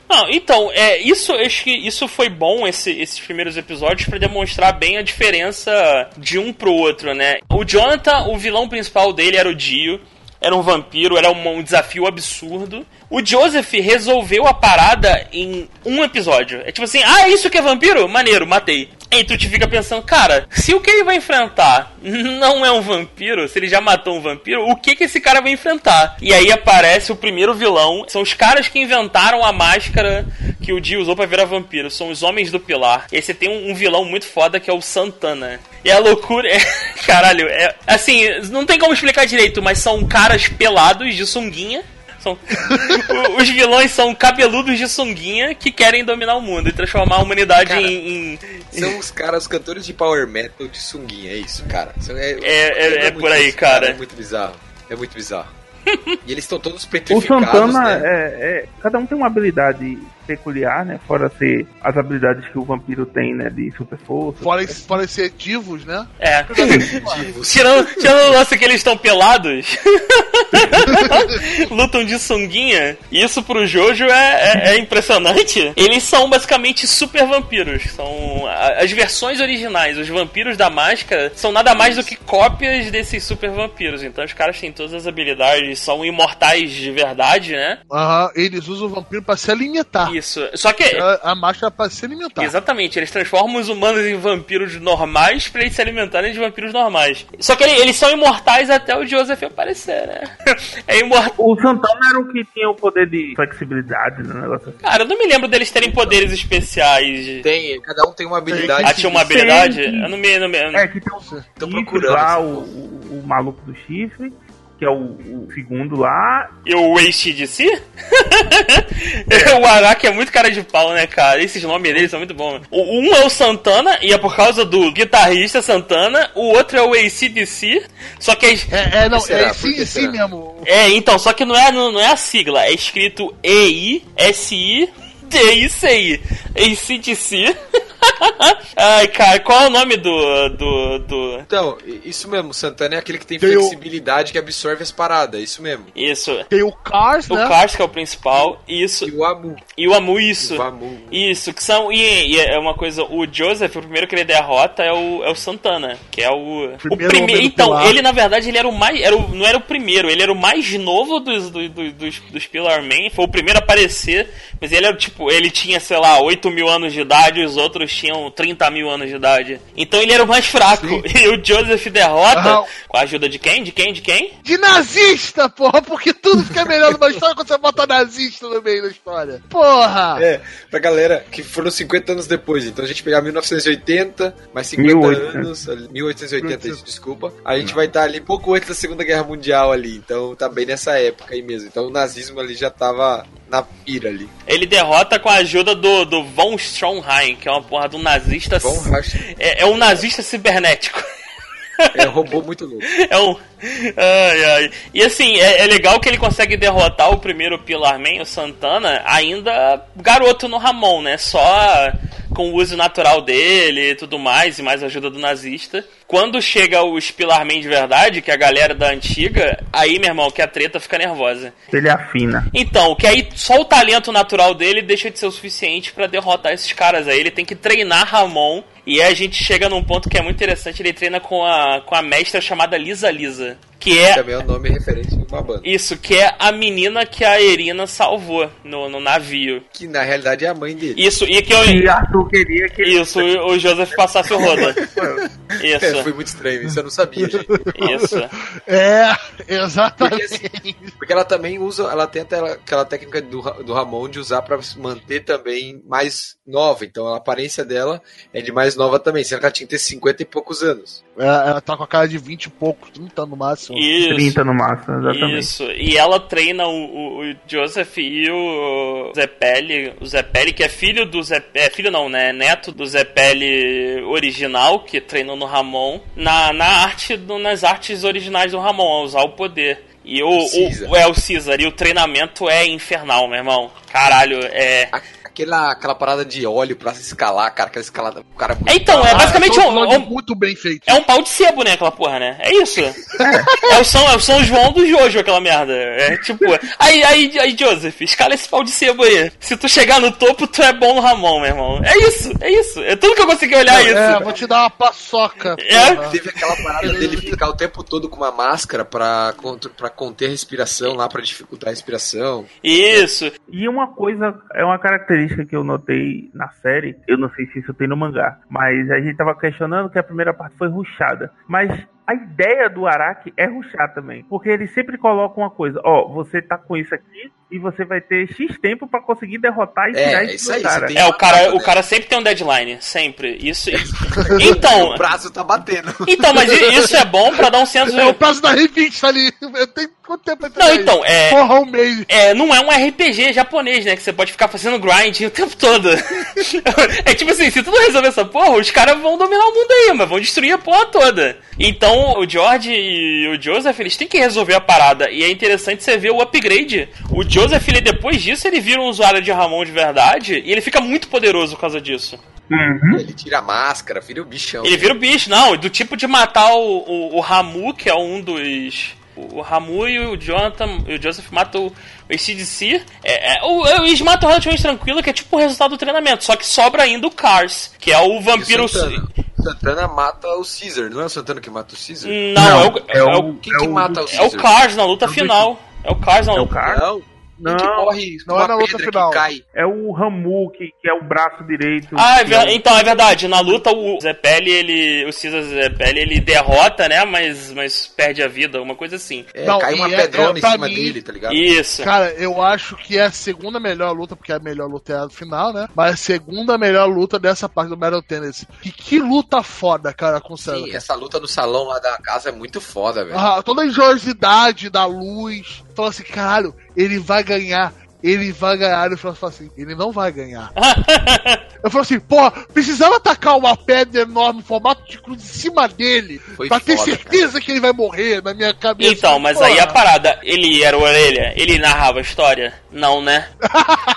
Não, então, é, isso, acho que isso foi bom, esse- esses primeiros episódios, pra demonstrar bem a diferença de um pro outro, né? O Jonathan, o vilão principal dele era o Dio, era um vampiro, era um, um desafio absurdo. O Joseph resolveu a parada em um episódio. É tipo assim, ah, isso que é vampiro? Maneiro, matei. E tu te fica pensando, cara, se o que ele vai enfrentar não é um vampiro, se ele já matou um vampiro, o que que esse cara vai enfrentar? E aí aparece o primeiro vilão, são os caras que inventaram a máscara que o Dio usou pra virar vampiro, são os Homens do Pilar. E aí você tem um, um vilão muito foda que é o Santana. E a loucura é. Caralho, é. Assim, não tem como explicar direito, mas são caras pelados de sunguinha. São, o- os vilões são cabeludos de sunguinha que querem dominar o mundo e transformar a humanidade Cara, em, em- São os caras, os cantores de power metal de sunguinha, é isso, cara. São- É, é- é muito por aí, isso, cara. É muito bizarro. É muito bizarro. e eles estão todos O petrificados, Santana, né? é, é- cada um tem uma habilidade peculiar, né? Fora ser as habilidades que o vampiro tem, né? De super força. Fora, esse- fora ser divos, né? É. Tirando, tirando o lance que eles estão pelados, lutam de sunguinha, isso pro Jojo é, é- é impressionante. Eles são basicamente super vampiros. São as versões originais, os vampiros da máscara, são nada mais do que cópias desses super vampiros. Então os caras têm todas as habilidades, são imortais de verdade, né? Aham, eles usam o vampiro pra se alimentar. Isso. Só que. A, a máscara pra se alimentar. Exatamente, eles transformam os humanos em vampiros normais pra eles se alimentarem de vampiros normais. Só que ele- eles são imortais até o Joseph aparecer, né? É imortal. O Santana era o que tinha o poder de flexibilidade, né? Negócio assim. Cara, eu não me lembro deles terem poderes especiais. Tem, cada um tem uma habilidade. Ah, tinha uma habilidade? Eu não me. Não me É, que tem o Tô chifre procurando lá, o, o maluco do chifre, que é o, o segundo lá. E o ACDC? o Araki é muito cara de pau, né, cara? Esses nomes deles são muito bons. O, um é o Santana, e é por causa do guitarrista Santana. O outro é o ACDC. Só que as- É, é, não, será? é sim será? mesmo. É, então, só que não é, não, não é a sigla, é escrito E-I-S-I. D-I-C-I. ACDC. Ai, cara, qual é o nome do. do. do. Então, isso mesmo, Santana é aquele que tem Tem o- flexibilidade que absorve as paradas, isso mesmo. Isso. Tem o Cars, O né? Cars, que é o principal, isso. E o Amu. E o Amu, isso. O Amu. Isso, que são. E, e é uma coisa, o Joseph, o primeiro que ele derrota é o, é o Santana, que é o. Primeiro o primeiro. Então, pilar. ele na verdade ele era o mais. Era o, não era o primeiro, ele era o mais novo dos, do- do- dos, dos Pillar Man. Foi o primeiro a aparecer, mas ele era tipo. Ele tinha, sei lá, 8 mil anos de idade e os outros tinham 30 mil anos de idade. Então ele era o mais fraco. E o Joseph derrota. Aham. Com a ajuda de quem? De quem? De quem? De nazista, porra, porque tudo fica melhor numa história quando você bota nazista no meio da história. Porra! É, pra galera que foram 50 anos depois. Então a gente pegar 1980, mais 50 1800. anos, ali, 1880, isso, desculpa. A gente vai estar ali pouco antes da Segunda Guerra Mundial ali. Então tá bem nessa época aí mesmo. Então o nazismo ali já tava na pira ali. Ele derrota com a ajuda do, do Von Stromheim, que é uma porra de um nazista. Von É, é um nazista cibernético. é robô muito louco. É um. Ai, ai. E assim, é, é legal que ele consegue derrotar o primeiro Pilar Man, o Santana, ainda garoto no Ramon, né? Só com o uso natural dele e tudo mais, e mais a ajuda do nazista. Quando chega os Pilar Man de verdade, que é a galera da antiga, aí, meu irmão, que a treta fica nervosa. Ele afina. Então, que aí só o talento natural dele deixa de ser o suficiente pra derrotar esses caras aí. Ele tem que treinar Ramon. E aí a gente chega num ponto que é muito interessante. Ele treina com a, com a mestra chamada Lisa Lisa. Que é. Também é um nome referente de uma banda. Isso, que é a menina que a Erina salvou no, no navio. Que na realidade é a mãe dele. Isso, e que eu. E Arthur queria que ele Isso, o Joseph passasse o roda. É, Isso, foi muito estranho, isso eu não sabia, gente. isso. É, Porque, exatamente. assim, porque ela também usa, ela tem até aquela técnica do, do Ramon de usar pra se manter também mais nova. Então a aparência dela é de mais nova também, sendo que ela tinha que ter 50 e poucos anos. É, ela tá com a cara de 20 e poucos, 30 no máximo. Isso. 30 no máximo, exatamente. Isso, e ela treina o, o- o Joseph e o Zepelli, o Zepelli que é filho do Zé, é filho não, né, neto do Zepelli original, que treinou no Ramon, na, na arte, do- nas artes originais do Ramon, a usar o poder. E o, o, é o Caesar, e o treinamento é infernal, meu irmão. Caralho, é... A- Aquela, aquela parada de óleo pra se escalar, cara, aquela escalada, o cara É, então, é Ah, basicamente tô um, falando um- muito bem feito. É um pau de sebo, né, aquela porra, né? É isso. é, o São, é o São João do Jojo, aquela merda. É tipo. Aí, aí, aí, Joseph, escala esse pau de sebo aí. Se tu chegar no topo, tu é bom no Ramon, meu irmão. É isso, é isso. É tudo que eu consegui olhar É, isso. vou te dar uma paçoca. É? porra. Teve aquela parada dele ficar o tempo todo com uma máscara pra, pra conter a respiração lá, pra dificultar a respiração. Isso. E uma coisa, é uma característica que eu notei na série, eu não sei se isso tem no mangá, mas a gente tava questionando que a primeira parte foi ruxada. Mas a ideia do Araki é ruxar também, porque ele sempre coloca uma coisa, ó, você tá com isso aqui e você vai ter X tempo pra conseguir derrotar e É, tirar é isso aí, cara. É, o cara, o cara sempre tem um deadline. Sempre. Isso. Então. o prazo tá batendo. Então, mas isso é bom pra dar um senso. É o prazo da revista ali. Eu tenho quanto tempo pra Não, então, é. Porra, um mês. É, não é um RPG japonês, né? Que você pode ficar fazendo grind o tempo todo. é tipo assim, se tu não resolver essa porra, os caras vão dominar o mundo aí, mas vão destruir a porra toda. Então, o George e o Joseph, eles têm que resolver a parada. E é interessante você ver o upgrade. O Joseph, ele, depois disso, ele vira um usuário de Ramon de verdade e ele fica muito poderoso por causa disso. Uhum. Ele tira a máscara, vira o bichão. Ele vira o bicho, não, do tipo de matar o, o, o Ramu, que é um dos. O Ramu e o Jonathan e o Joseph matam o, o ACDC. É, é, o, eles matam relativamente tranquilo, que é tipo o resultado do treinamento. Só que sobra ainda o Cars, que é o E o vampiro. Santana. Santana mata o Caesar, não é o Santana que mata o Caesar? Não, é, o, é, o, Quem que mata o é Caesar? o Cars na luta final. É o Cars na É o luta. cara? Não, que morre não é uma na luta final. que cai. é o Ramu, que, que é o braço direito. Ah, é é ver- o- então é verdade. Na luta o Zepelli, ele. O Caesar Zepelli, ele derrota, né? Mas, mas perde a vida, uma coisa assim. É, Não, cai uma é- pedrona é, em cima mim- dele, tá ligado? Isso. Cara, eu acho que é a segunda melhor luta, porque a melhor luta é a final, né? Mas a segunda melhor luta dessa parte do Metal Tennis. E que luta foda, cara, com o. Sim, essa luta no salão lá da casa é muito foda, velho. Ah, toda a engenhosidade da luz. Fala assim, caralho, ele vai ganhar. Ele vai ganhar. Eu falo assim, ele não vai ganhar. Eu falo assim, porra, precisava atacar uma pedra enorme, formato de cruz, em cima dele. Foi pra ter foda, certeza que ele vai morrer na minha cabeça. Então, mas Porra. aí a parada, ele era o orelha, ele narrava a história. Não, né?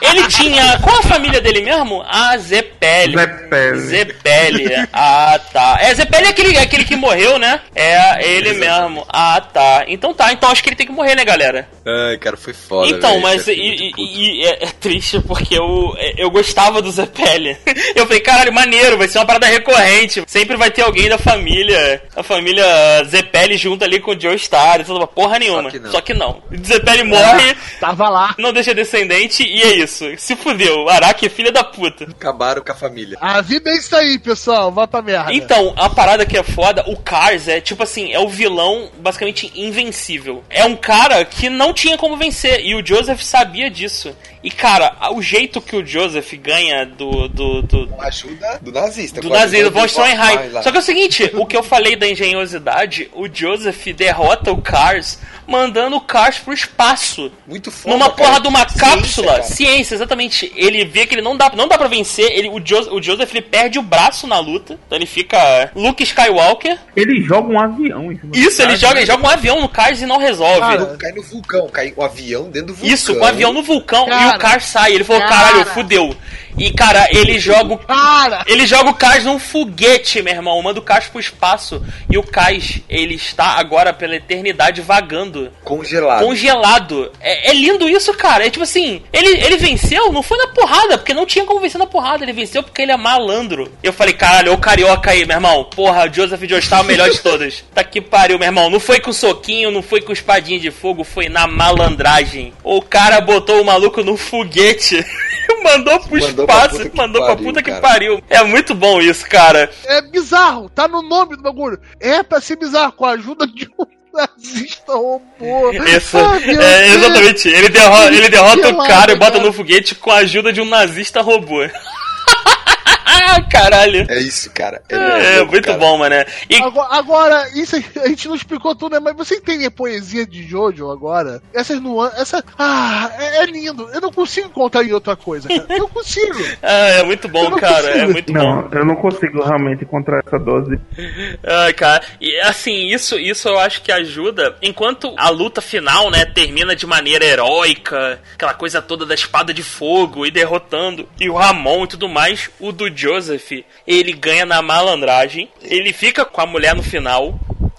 Ele tinha. Qual a família dele mesmo? Ah, Zepeli. Zepeli. Zepeli. Ah, tá. É, Zepeli é aquele, aquele que morreu, né? É, ele mesmo. Ah, tá. Então tá. Então acho que ele tem que morrer, né, galera? Ai, cara, foi foda. Então, velho. mas é e, e- e é, é triste porque eu, eu gostava do Zepeli. Eu falei, caralho, maneiro, vai ser uma parada recorrente. Sempre vai ter alguém da família, a família Zepeli junto ali com o Joe Star porra nenhuma. que não. Só que não. O Zepeli morre, Tava lá. não deixa descendente e é isso. Se fudeu. Araki é filha da puta. Acabaram com a família. A vida é isso aí, pessoal. Vá pra merda. Então, a parada que é foda, o Cars é tipo assim, é o vilão basicamente invencível. É um cara que não tinha como vencer e o Joseph sabia disso. E cara, o jeito que o Joseph ganha do do, do, Com a ajuda do nazista. do com a ajuda nazismo, von do Vai Steinheim. Só que é o seguinte, o que eu falei da engenhosidade, o Joseph derrota o Cars mandando o Cars pro espaço. Muito foda. Numa cara. porra de uma Ciência, cápsula, cara. ciência, exatamente. Ele vê que ele não dá, não dá pra vencer. Ele, o, Jo- o Joseph ele perde o braço na luta. Então ele fica Luke Skywalker. Ele joga um avião em cima do Isso, ele cara, joga, né? ele joga um avião no Cars e não resolve. Cara, Cai no vulcão, cai o avião dentro do vulcão. Isso, com o avião no vulcão e Cara. O Cars sai. Ele falou, Cara. caralho, fudeu. E, cara, ele joga o Cara! Ele joga o Cars num foguete, meu irmão. Manda o Cars pro espaço. E o Cars, ele está agora pela eternidade vagando. Congelado. Congelado. É, é lindo isso, cara. É tipo assim, ele, ele venceu, não foi na porrada, porque não tinha como vencer na porrada. Ele venceu porque ele é malandro. Eu falei, caralho, ô carioca aí, meu irmão. Porra, o Joseph Joestar é o melhor de todos. Tá que pariu, meu irmão. Não foi com soquinho, não foi com espadinha de fogo, foi na malandragem. O cara botou o maluco num foguete. Mandou pro Mandou pra espaço, que mandou pra pariu, puta que cara. pariu. É muito bom isso, cara. É bizarro, tá no nome do bagulho. É pra ser bizarro, com a ajuda de um nazista robô. Isso, Ah, é, exatamente. Ele derrota, ele derrota o cara e bota cara. no foguete com a ajuda de um nazista robô. Caralho. É isso, cara. É, louco, muito cara. bom, mano. E Agora, agora, isso a gente não explicou tudo, né? Mas você entende a poesia de Jojo agora? Essas nuances. Essa... Ah, é, é lindo. Eu não consigo contar em outra coisa, cara. Eu não consigo. ah, é muito bom, cara. É consigo. muito bom. Não, eu não consigo realmente encontrar essa dose. Ai, cara. E assim, isso, isso eu acho que ajuda. Enquanto a luta final, né, termina de maneira heróica, aquela coisa toda da espada de fogo e derrotando, e o Ramon e tudo mais, o do Joseph, ele ganha na malandragem, ele fica com a mulher no final,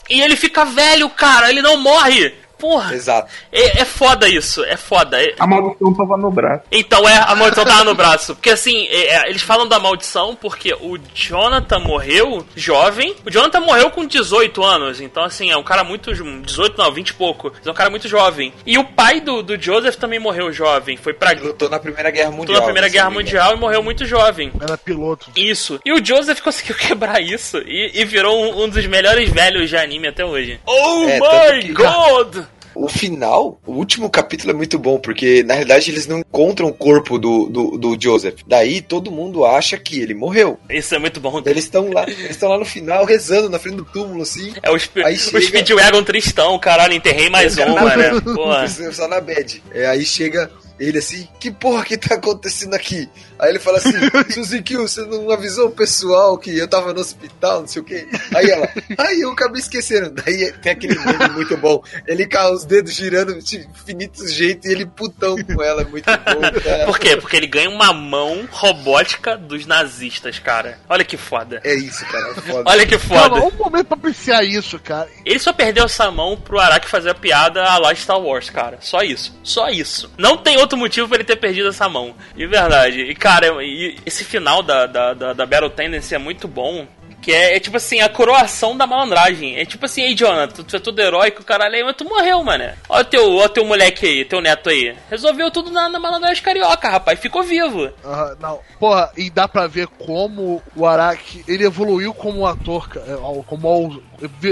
e ele fica velho, cara, ele não morre. Porra, Exato. é, é foda isso, é foda. É- A maldição tava no braço. então é, a maldição tava no braço. Porque assim, é, é, eles falam da maldição porque o Jonathan morreu jovem. O Jonathan morreu com 18 anos. Então, assim, é um cara muito. jo- 18, não, 20 e pouco. É um cara muito jovem. E o pai do, do Joseph também morreu jovem. Foi pra. Ele lutou na Primeira Guerra lutou Mundial. na Primeira Guerra. Mundial e morreu muito jovem. Era piloto. Isso. E o Joseph conseguiu quebrar isso e, e virou um, um dos melhores velhos de anime até hoje. Oh É, tanto my que- god! O final, o último capítulo é muito bom, porque na realidade eles não encontram o corpo do, do, do Joseph. Daí todo mundo acha que ele morreu. Isso é muito bom. Daí Eles estão lá, eles estão lá no final rezando na frente do túmulo, assim. É o, Sp Aí o chega- Speedwagon tristão, caralho, enterrei mais uma, né? Porra. Só na bad. É, aí chega ele assim, que porra que tá acontecendo aqui? Aí ele fala assim, Suzy Kill, você não avisou o pessoal que eu tava no hospital, não sei o quê. Aí ela, ai, eu acabei esquecendo. Daí tem aquele meme muito bom. Ele com os dedos girando de infinitos jeitos e ele putão com ela, é muito bom, cara. Por quê? Porque ele ganha uma mão robótica dos nazistas, cara. Olha que foda. É isso, cara, é foda. Olha que Calma, foda. um momento pra apreciar isso, cara. Ele só perdeu essa mão pro Araki fazer a piada a lá Star Wars, cara. Só isso. Só isso. Não tem outro motivo pra ele ter perdido essa mão. De verdade. E, cara, e esse final da, da, da, da Battle Tendency é muito bom. Que é, é tipo assim, a coroação da malandragem. É tipo assim, ei, Jonathan, tu é todo heróico, caralho, aí, mas tu morreu, mano. Olha o teu, olha teu moleque aí, teu neto aí. Resolveu tudo na, na malandragem carioca, rapaz. Ficou vivo. Não. Porra, e dá pra ver como o Araki, ele evoluiu como ator, é, como ao...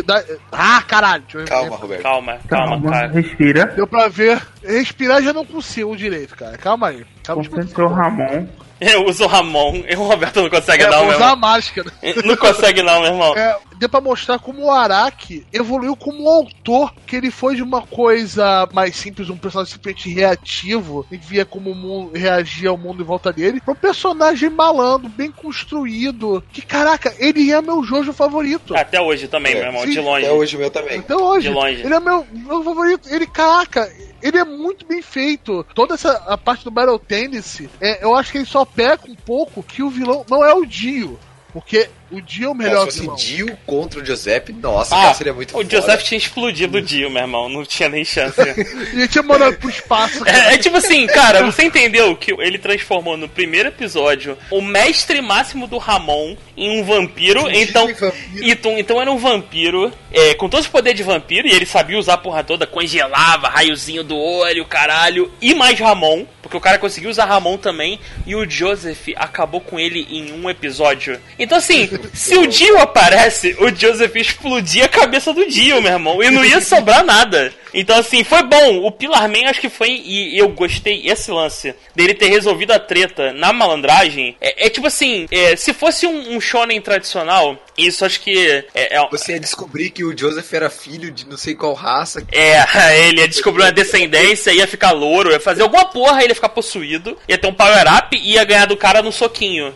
da- Ah, caralho. deixa eu- Calma, Roberto. Calma, calma, Calma, cara. respira. Deu pra ver. Respirar já não consigo direito, cara. Calma aí. Calma Concentrou Ramon. Eu uso o Ramon. E o Roberto não consegue É, não, meu usar a irmão. máscara. Não consegue não, meu irmão. É, deu pra mostrar como o Araki evoluiu como autor, que ele foi de uma coisa mais simples, um personagem simplesmente reativo, e via como o mundo reagia ao mundo em volta dele, pra um personagem malandro, bem construído, que caraca, ele é meu Jojo favorito. Até hoje também, É, meu irmão, sim, de longe. Até hoje o meu também. Até hoje. De longe. Ele é meu, meu favorito. Ele, caraca, ele é muito bem feito. Toda essa a parte do Battle Tennis, é, eu acho que ele só peca um pouco que o vilão não é o Dio. Porque o Dio é o melhor Se vilão. fosse Dio contra o Giuseppe, nossa, Ah, cara, seria muito o foda. Joseph tinha explodido o Dio, meu irmão. Não tinha nem chance. E ele tinha mandado pro espaço. É, é tipo assim, cara, você entendeu que ele transformou no primeiro episódio o mestre máximo do Ramon em um vampiro, então. vampiro. Então, então era um vampiro, é, com todos os poderes de vampiro, e ele sabia usar a porra toda, congelava, raiozinho do olho, caralho, e mais Ramon, porque o cara conseguiu usar Ramon também, e o Joseph acabou com ele em um episódio. Então assim, se o Dio aparece, o Joseph explodia a cabeça do Dio, meu irmão, e não ia sobrar nada. Então assim, foi bom. O Pilar Man acho que foi, e eu gostei esse lance dele ter resolvido a treta na malandragem. É, é tipo assim, é, se fosse um, um shonen tradicional, isso acho que é, é, Você ia descobrir que o Joseph era filho de não sei qual raça. é, ele ia descobrir uma descendência, ia ficar louro, ia fazer alguma porra, ele ia ficar possuído, ia ter um power-up e ia ganhar do cara no soquinho.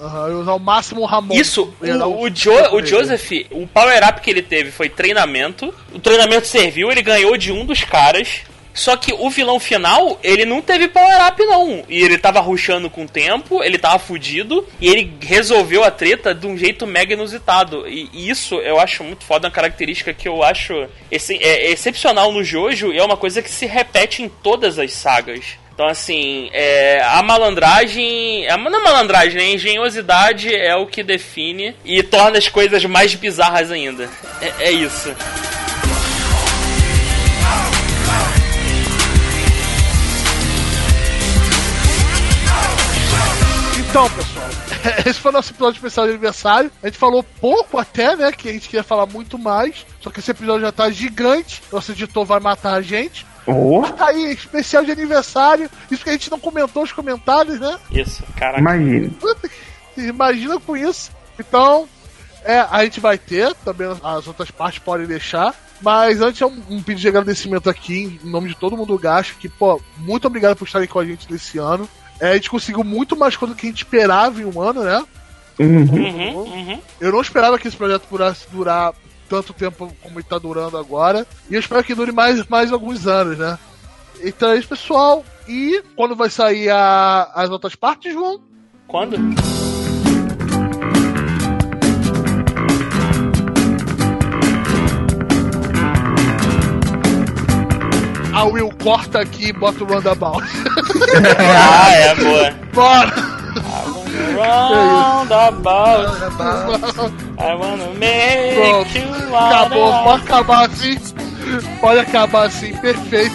Eu usar o máximo Ramon. Isso, o, o, Jo- o. Joseph, o power-up que ele teve foi treinamento. O treinamento serviu, ele ganhou de um dos caras. Só que o vilão final, ele não teve power-up, não. E ele tava rushando com o tempo, ele tava fudido, e ele resolveu a treta de um jeito mega inusitado. E e isso eu acho muito foda, uma característica que eu acho ex- é excepcional no Jojo, e é uma coisa que se repete em todas as sagas. Então, assim, é, a malandragem. A, não a malandragem, né? a engenhosidade é o que define e torna as coisas mais bizarras ainda. É, é isso. Então, pessoal, esse foi o nosso episódio especial de aniversário. A gente falou pouco até, né? Que a gente queria falar muito mais. Só que esse episódio já tá gigante. Nosso editor vai matar a gente. Oh, aí, especial de aniversário. Isso que a gente não comentou nos comentários, né? Isso, caraca. imagina. Imagina com isso. Então, é, a gente vai ter, também as outras partes podem deixar. Mas antes é um, um pedido de agradecimento aqui, em nome de todo mundo do Gacho, que, pô, muito obrigado por estarem com a gente nesse ano. É, a gente conseguiu muito mais coisa do que a gente esperava em um ano, né? Uhum. Uhum, uhum. Eu não esperava que esse projeto pudesse durar tanto tempo como ele tá durando agora. E eu espero que dure mais, mais alguns anos, né? Então é isso, pessoal. E quando vai sair a- as outras partes, João? Quando? A Will corta aqui e bota o roundabout. Ah, é, boa. Bora! Roundabout, I wanna make Pronto. you Acabou, pode acabar assim. Pode acabar assim, perfeito.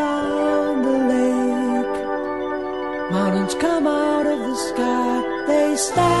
Around the lake, mountains come out of the sky. They stand